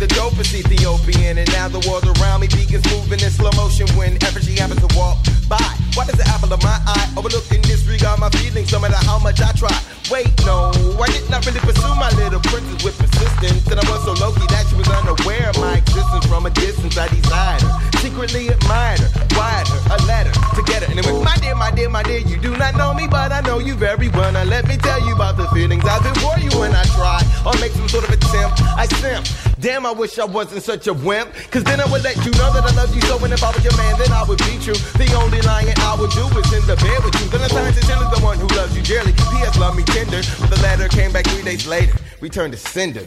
The dopest Ethiopian. And now the world around me begins moving in slow motion whenever she happens to walk by. Why does the apple of my eye overlook and disregard my feelings no matter how much I try? Wait, no, I did not really pursue my little princess with persistence. And I was so low key that she was unaware of my existence from a distance. I desired her, secretly admired her, wired her a letter to get her. And it went, my dear, my dear, my dear, you do not know me, but I know you very well. Now let me tell you about the feelings I've been for you when I try or make some sort of attempt. I simp. Damn, I wish I wasn't such a wimp. Cause then I would let you know that I love you so. And if I was your man, then I would be true. The only lying I would do is in the bed with you. Then I sincerely the one who loves you dearly. P.S. Love me tender. But the letter came back three days later. Returned to sender.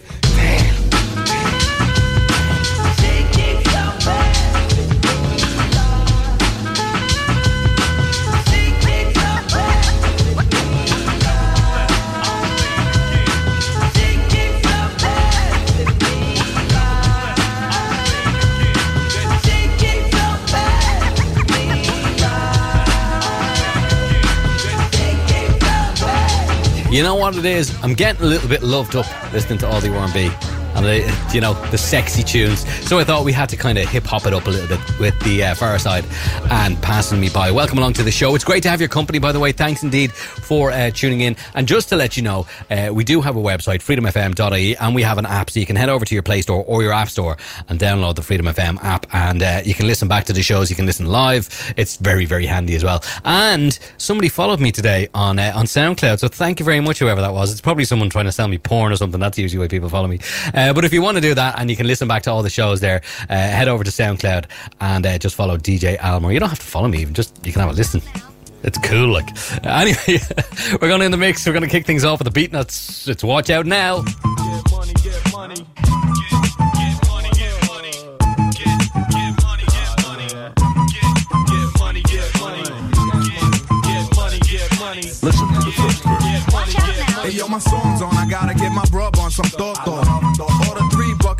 You know what it is? I'm getting a little bit loved up listening to the R&B and the, you know the sexy tunes. So I thought we had to kind of hip hop it up a little bit with the uh, Pharcyde and passing me by. Welcome along to the show. It's great to have your company, by the way. Thanks indeed for uh, tuning in. And just to let you know, uh, we do have a website, freedomfm.ie, and we have an app, so you can head over to your Play Store or your App Store and download the Freedom FM app, and uh, you can listen back to the shows. You can listen live. It's very very handy as well. And somebody followed me today on uh, on SoundCloud, so thank you very much, whoever that was. It's probably someone trying to sell me porn or something. That's usually why people follow me. Uh, but if you want to do that and you can listen back to all the shows there, uh, head over to SoundCloud and uh, just follow DJ Almore. You don't have to follow me, even just you can have a listen. It's cool, like. [laughs] Anyway, [laughs] we're going in the mix. We're going to kick things off with the beat. It's, it's watch out now. Listen to the first verse. Hey yo, my song's on. I gotta get my grub on some thought thought.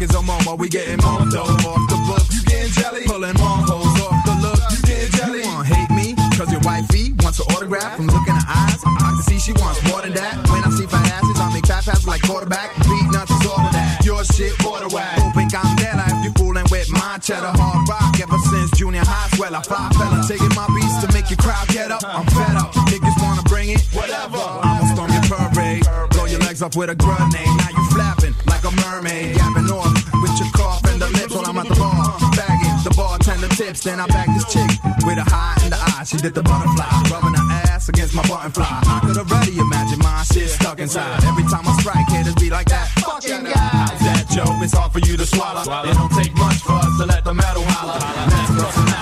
Buckets of mama, we getting dough off the books. You getting jelly? Pulling more hoes off the look. You getting jelly? You wanna hate me? Cause your wifey wants an autograph from looking her eyes. I can see she wants more than that. When I see fat asses, I make fat passes like quarterback. Beatnuts is all of that. Your shit, water whack. Hoping I'm dead I if you fooling with my cheddar hard rock. Ever since junior high, swell I fly fella. Taking my beats to make your crowd get up. I'm fed up. Niggas wanna bring it? Whatever. I'ma storm your parade. Blow your legs up with a grenade. Now you flapping like a mermaid. Bartender. Then I bag this chick with a high in the eye. She did the butterfly. Rubbing her ass against my button fly. I could already imagine my shit stuck inside. Every time I strike, haters be like that. Fucking guy. How's that, Joe? It's hard for you to swallow. It don't take much for us to let the metal holler. Next person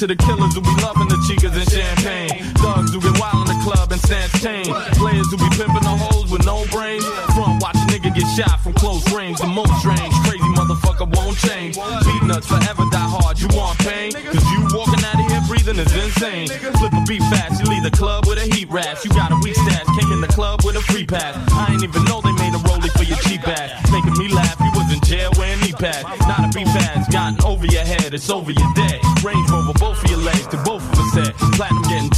Yo, the killers who be and the campaign. To the killers who wild in the club and champagne. tame. Players who be pimping the hoes with no brains. Front watch a nigga get shot from close range. The most strange, crazy motherfucker won't change. Beatnuts forever die hard. You want pain? Cause you walking out of here breathing is insane. Flip a beat fast, you leave the club with a heat rash. You got a weak stash, came in the club with a free pass. I ain't even know they made a rollie for your cheap ass. Making me laugh, you was in jail wearing knee pads. Not a beat fast, gotten over your head, it's over your day. Range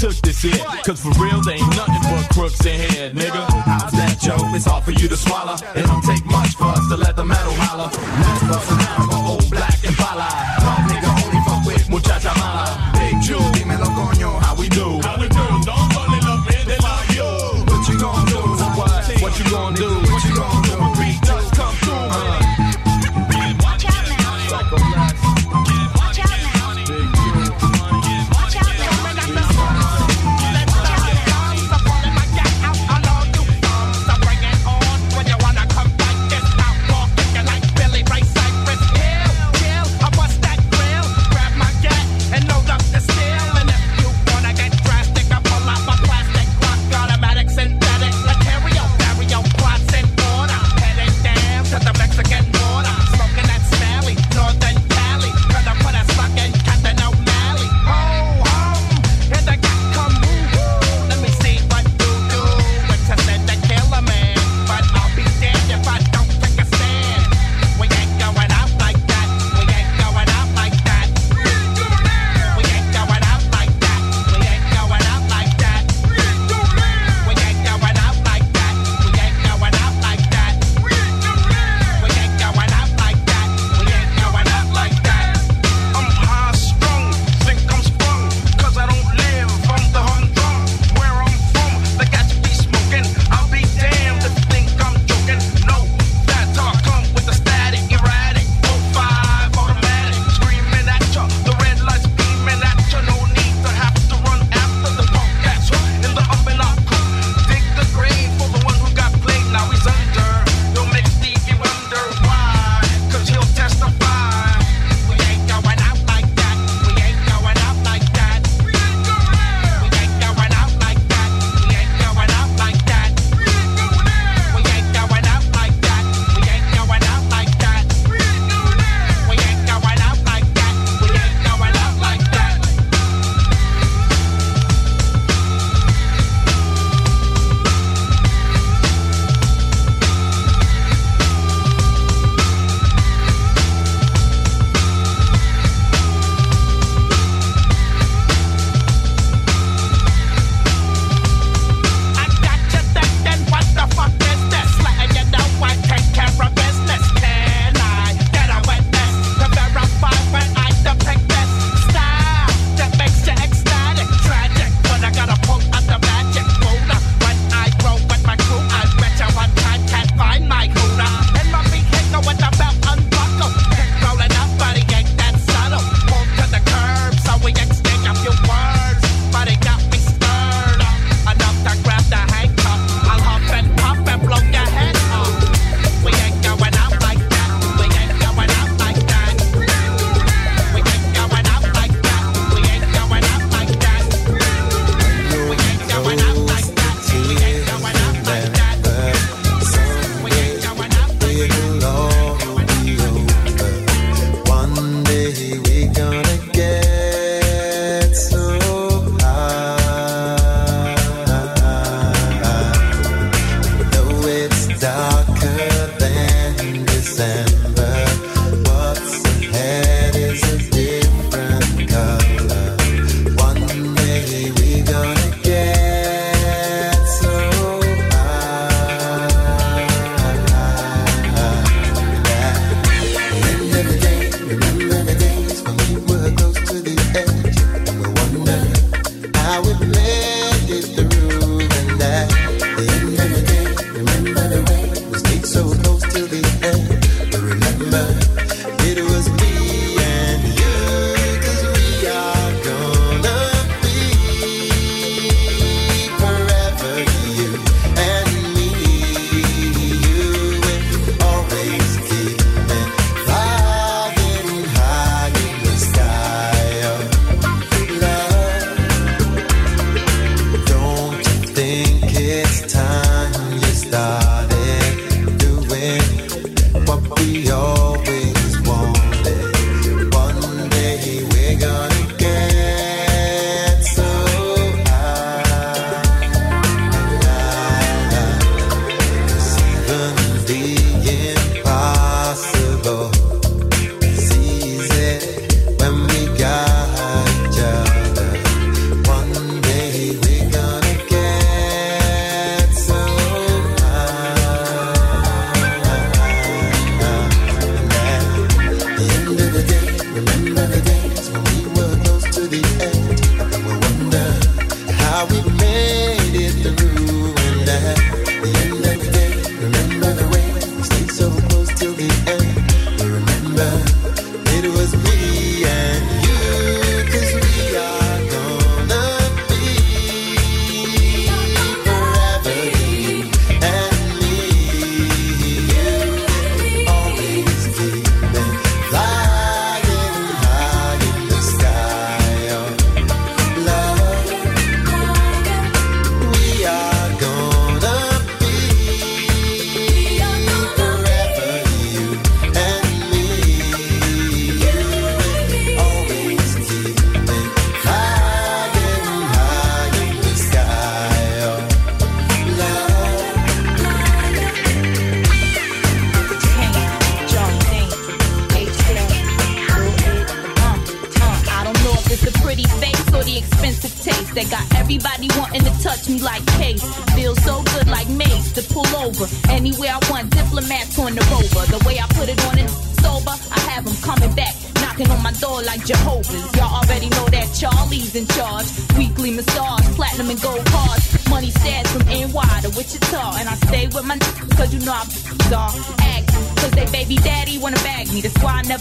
took this year. Cause for real, they ain't nothing but crooks in here, nigga. How's that, Joe? It's hard for you to swallow. It don't take much for us to let them metal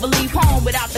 never leave home without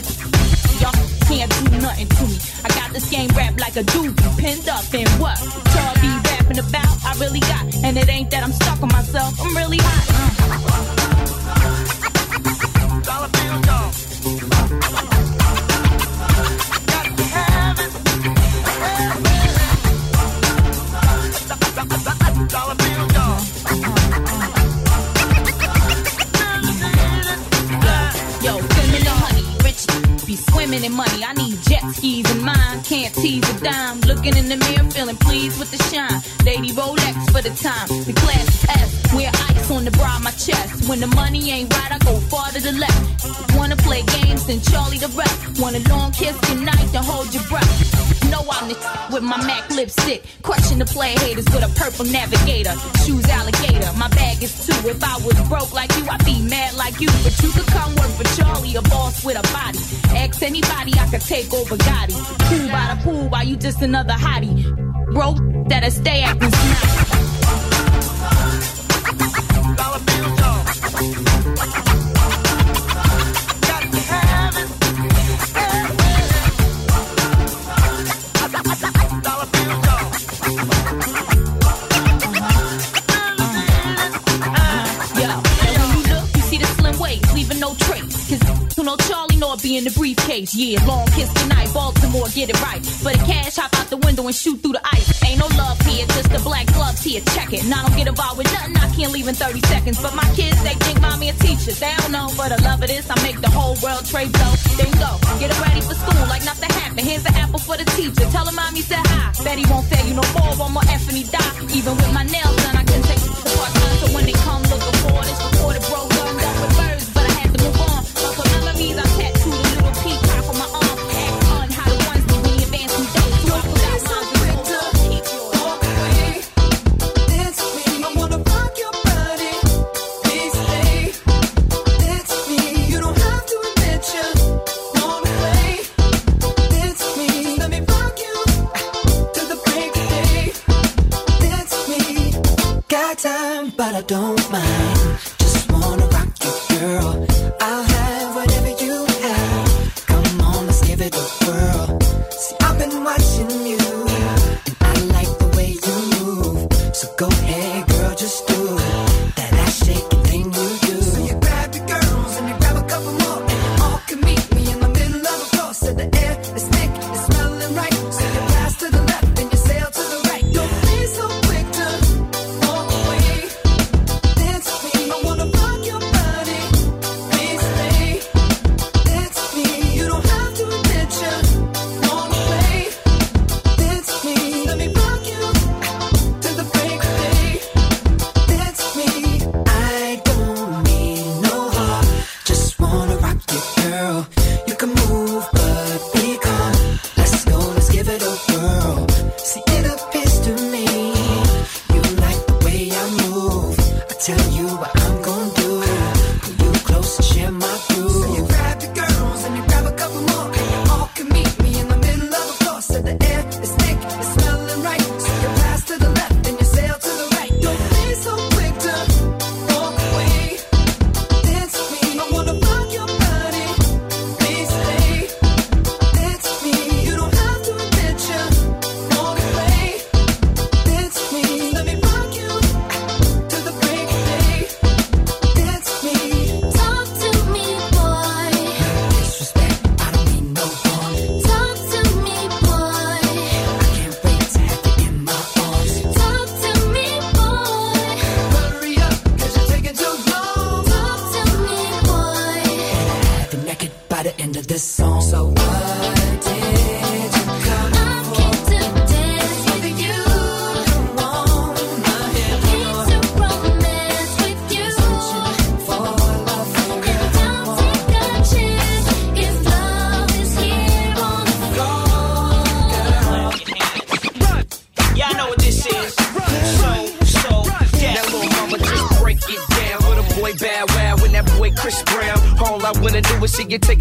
flare haters with a purple navigator. Shoes alligator, my bag is two. If I was broke like you, I'd be mad like you. But you could come work for Charli, a boss with a body. Ask anybody, I could take over Gotti. Pool by the pool, why you just another hottie? Broke, that'll stay acting in 30 seconds, but my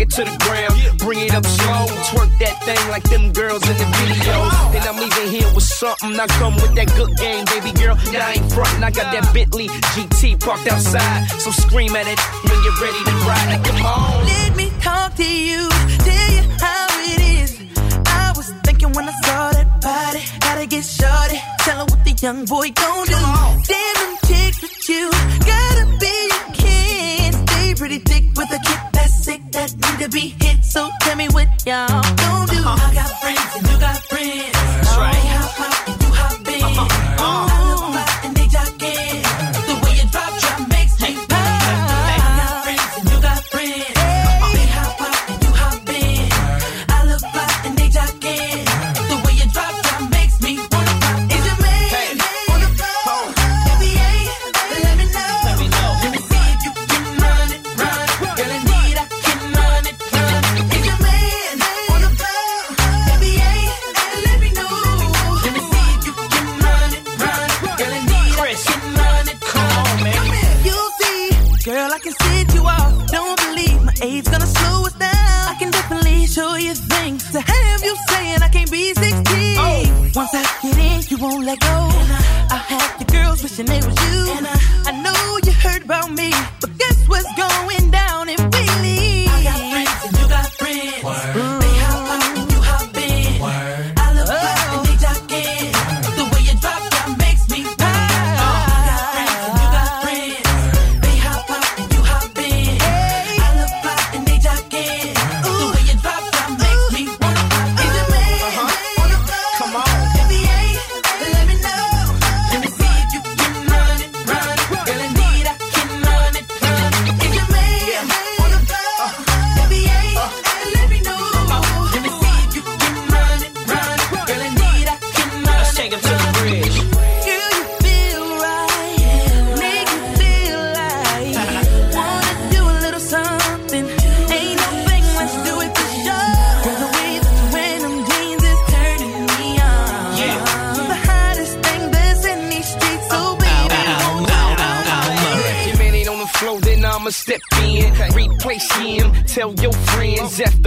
it to the ground. Bring it up slow, twerk that thing like them girls in the videos. And I'm leaving here with something. I come with that good game, baby girl. Now I ain't frontin'. I got that Bentley GT parked outside. So scream at it when you're ready to ride. Like, come on. Let me talk to you, tell you how it is. I was thinking when I saw that body, gotta get shorty. Tell her what the young boy gon' do. could be hit, so tell me what y'all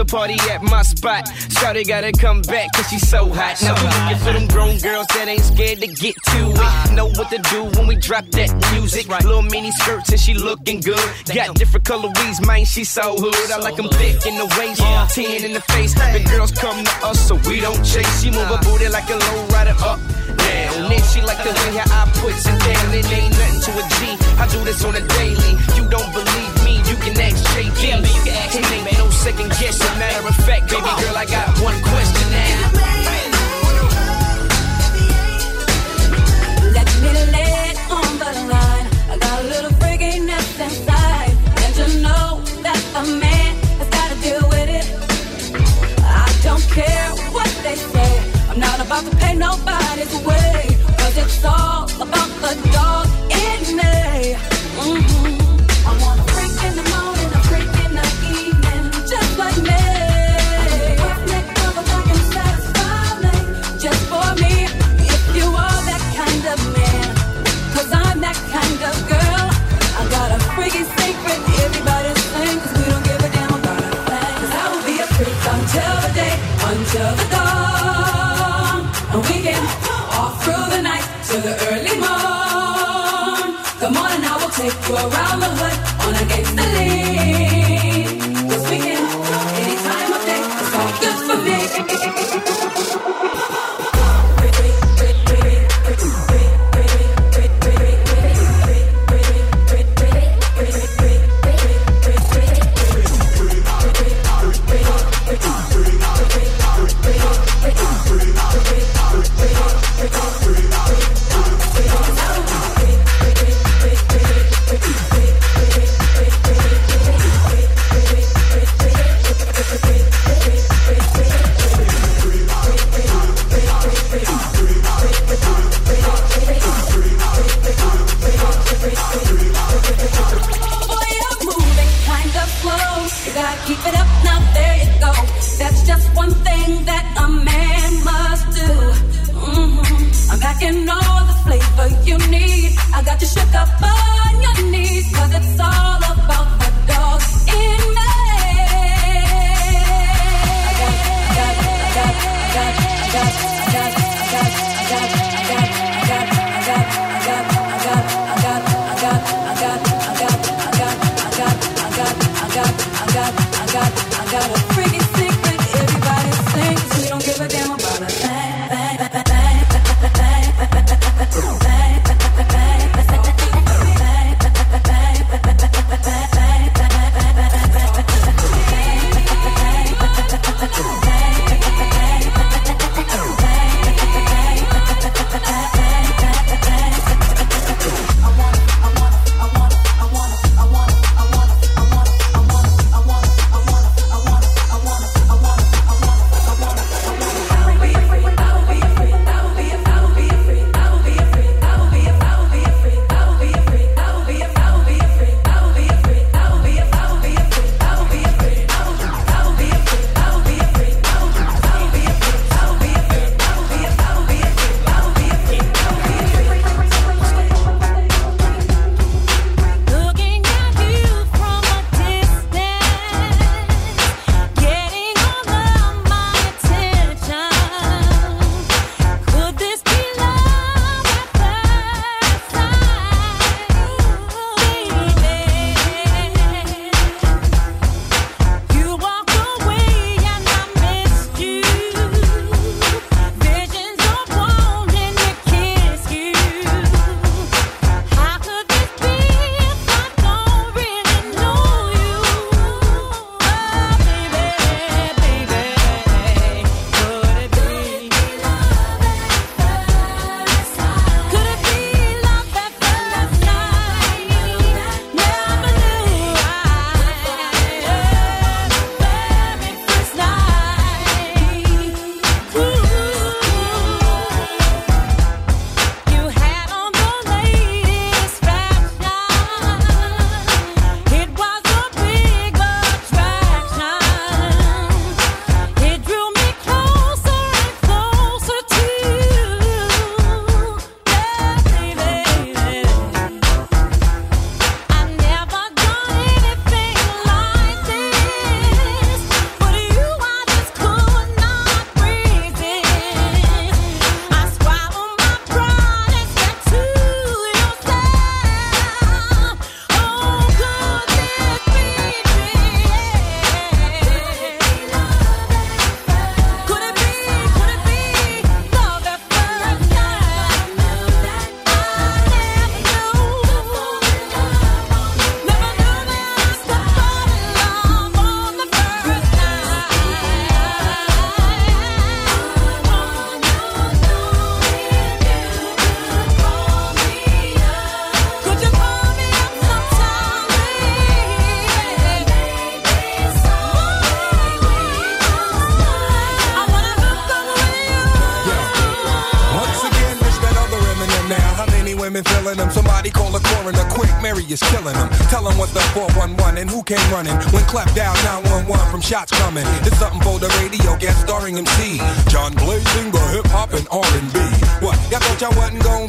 party at my spot. Shawty gotta come back cause she's so hot. Now we looking for them grown girls that ain't scared to get to it. Know what to do when we drop that music. Little mini skirts and she looking good. Got different colorways, man, she so hood. I like them thick in the waist, ten in the face. The girls come to us so we don't chase. She move her booty like a low rider up. Down. And she like the way how I put it down. It ain't nothing to a G. I do this on a daily. You don't believe can ask Yeah, man, you can ask me. No second guessing. Matter of fact, baby girl, I got one question now. Let me lay on the line. I got a little freakiness inside, and you know that man has got to deal with it. I don't care what they say. I'm not about to pay nobody's way, Cause it's all about the dog in me. Mm-hmm. stick around.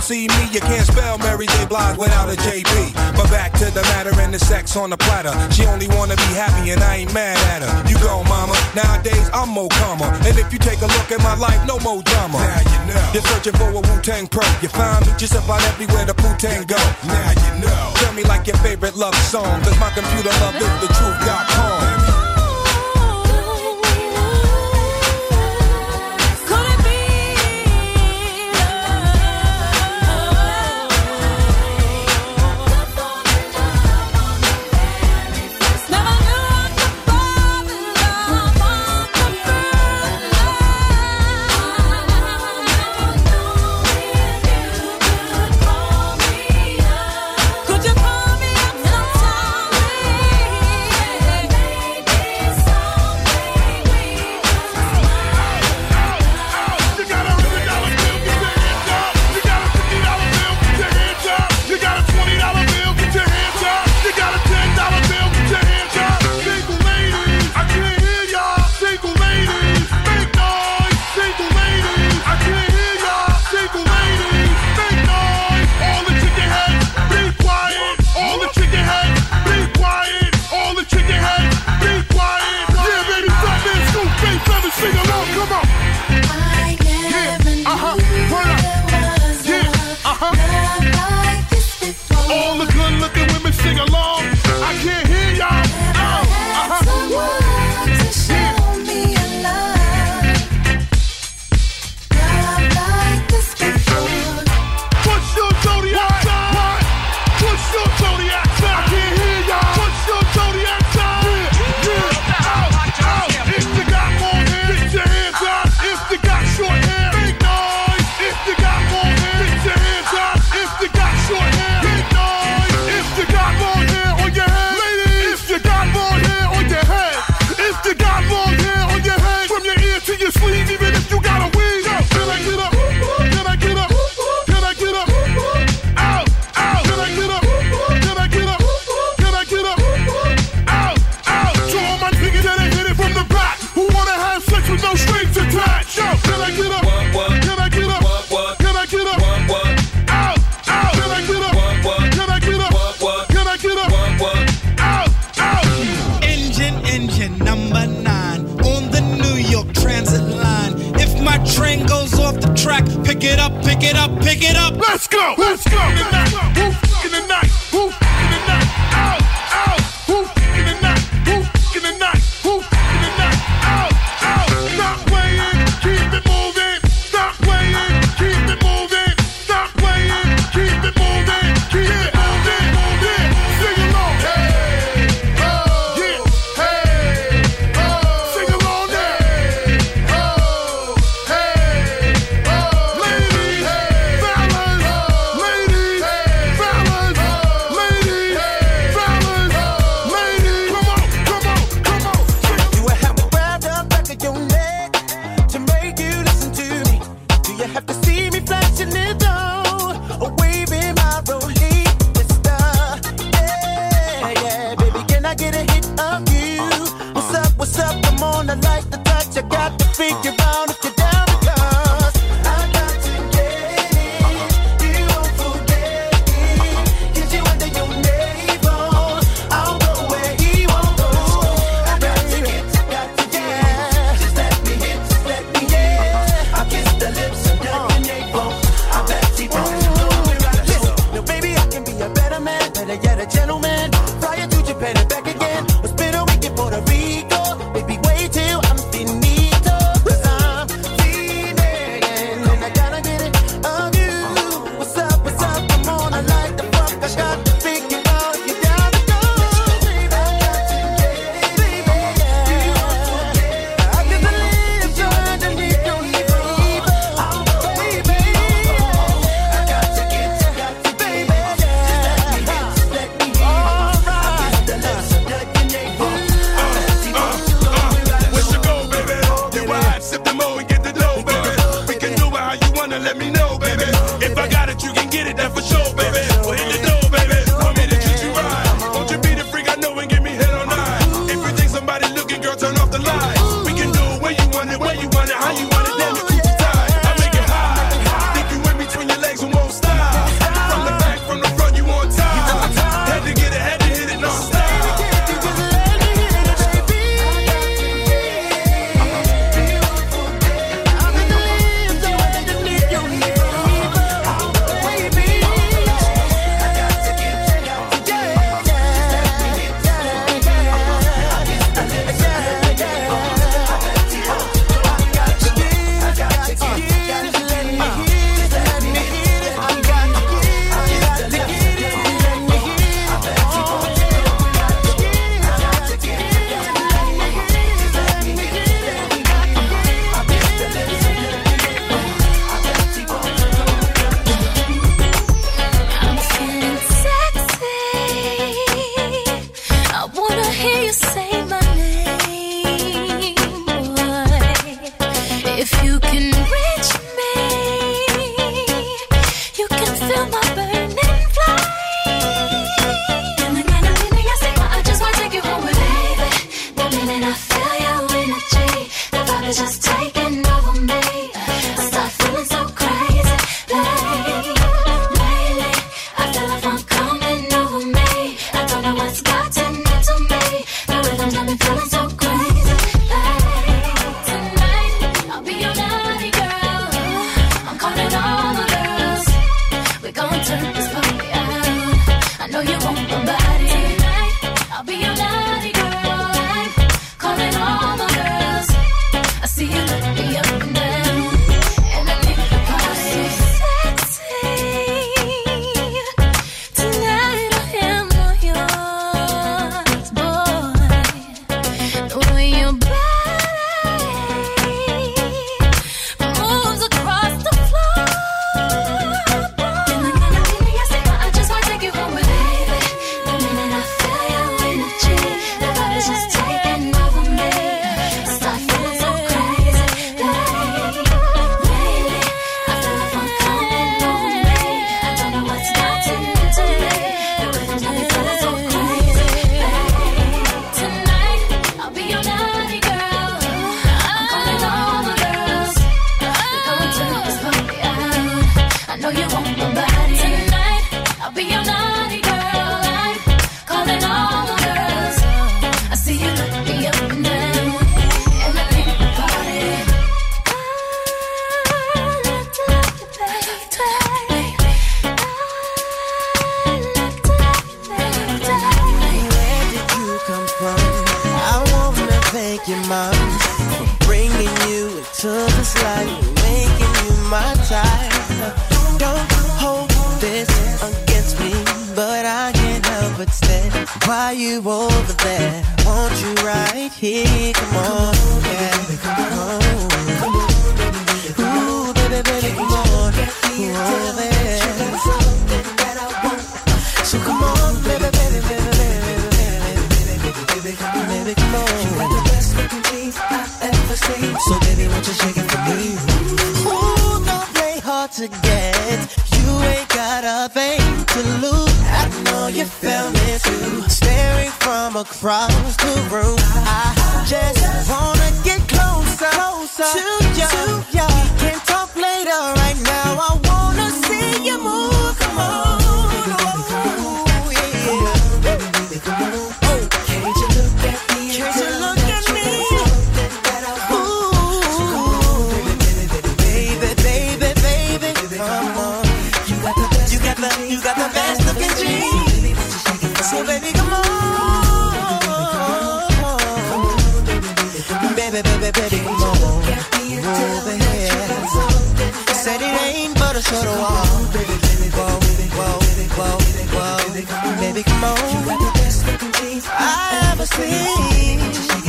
see me, you can't spell Mary J. Blige without a JB. But back to the matter and the sex on the platter. She only wanna be happy and I ain't mad at her. You go, mama. Nowadays I'm more calmer. And if you take a look at my life, no more drama. Now you know. You're searching for a Wu-Tang pro. You find me just about everywhere the Wu-Tang go. Now you know. Tell me like your favorite love song. Cause my computer love is the truth.com. to get. You ain't got a thing to lose. I know you felt me too. Staring from across the room. I just wanna get closer, closer to you. We can a short while. Whoa, whoa, whoa, whoa. Baby, come on. You got the best looking jeans I ever seen.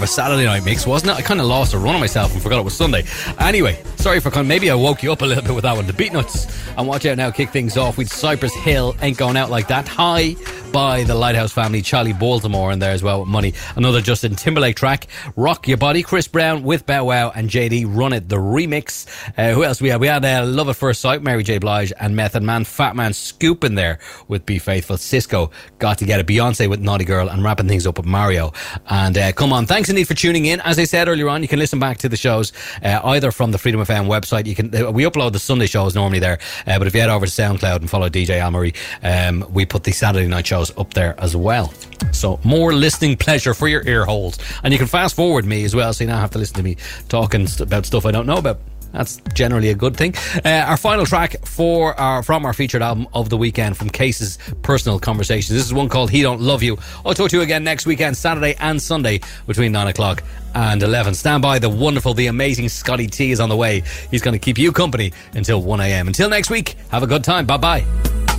Of a Saturday night mix, wasn't it? I kind of lost a run of myself and forgot it was Sunday. Anyway, sorry for of, maybe I woke you up a little bit with that one. The Beatnuts. And watch out now, kick things off with Cypress Hill, Ain't Going Out Like That. High by the Lighthouse family, Charli Baltimore in there as well with Money. Another Justin Timberlake track, Rock Your Body, Chris Brown with Bow Wow and JD Run It, the remix. Uh, who else we had? We had uh, Love at First Sight, Mary J. Blige and Method Man, Fatman Scoop in there with Be Faithful. Sisqo got to get a Beyonce with Naughty Girl and wrapping things up with Mario. And uh, come on, thanks indeed for tuning in. As I said earlier on, you can listen back to the shows uh, either from the Freedom FM website. You can uh, we upload the Sunday shows normally there, uh, but if you head over to SoundCloud and follow DJ Amory, um, we put the Saturday night shows up there as well. So more listening pleasure for your ear holes, and you can fast forward me as well, so you don't have to listen to me talking about stuff I don't know about. That's generally a good thing. Uh, our final track for our from our featured album of the weekend from Case's Personal Conversations. This is one called He Don't Love You. I'll talk to you again next weekend, Saturday and Sunday between 9 o'clock and 11. Stand by, the wonderful, the amazing Scotty T is on the way. He's going to keep you company until 1 a.m. Until next week, have a good time. Bye bye.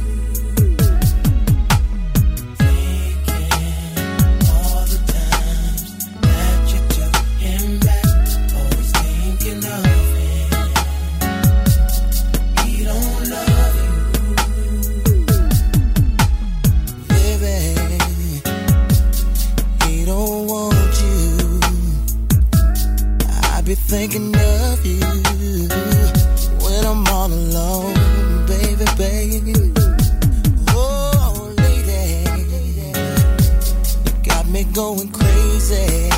Thinking of you when I'm all alone, baby, baby. Oh, lady, you got me going crazy.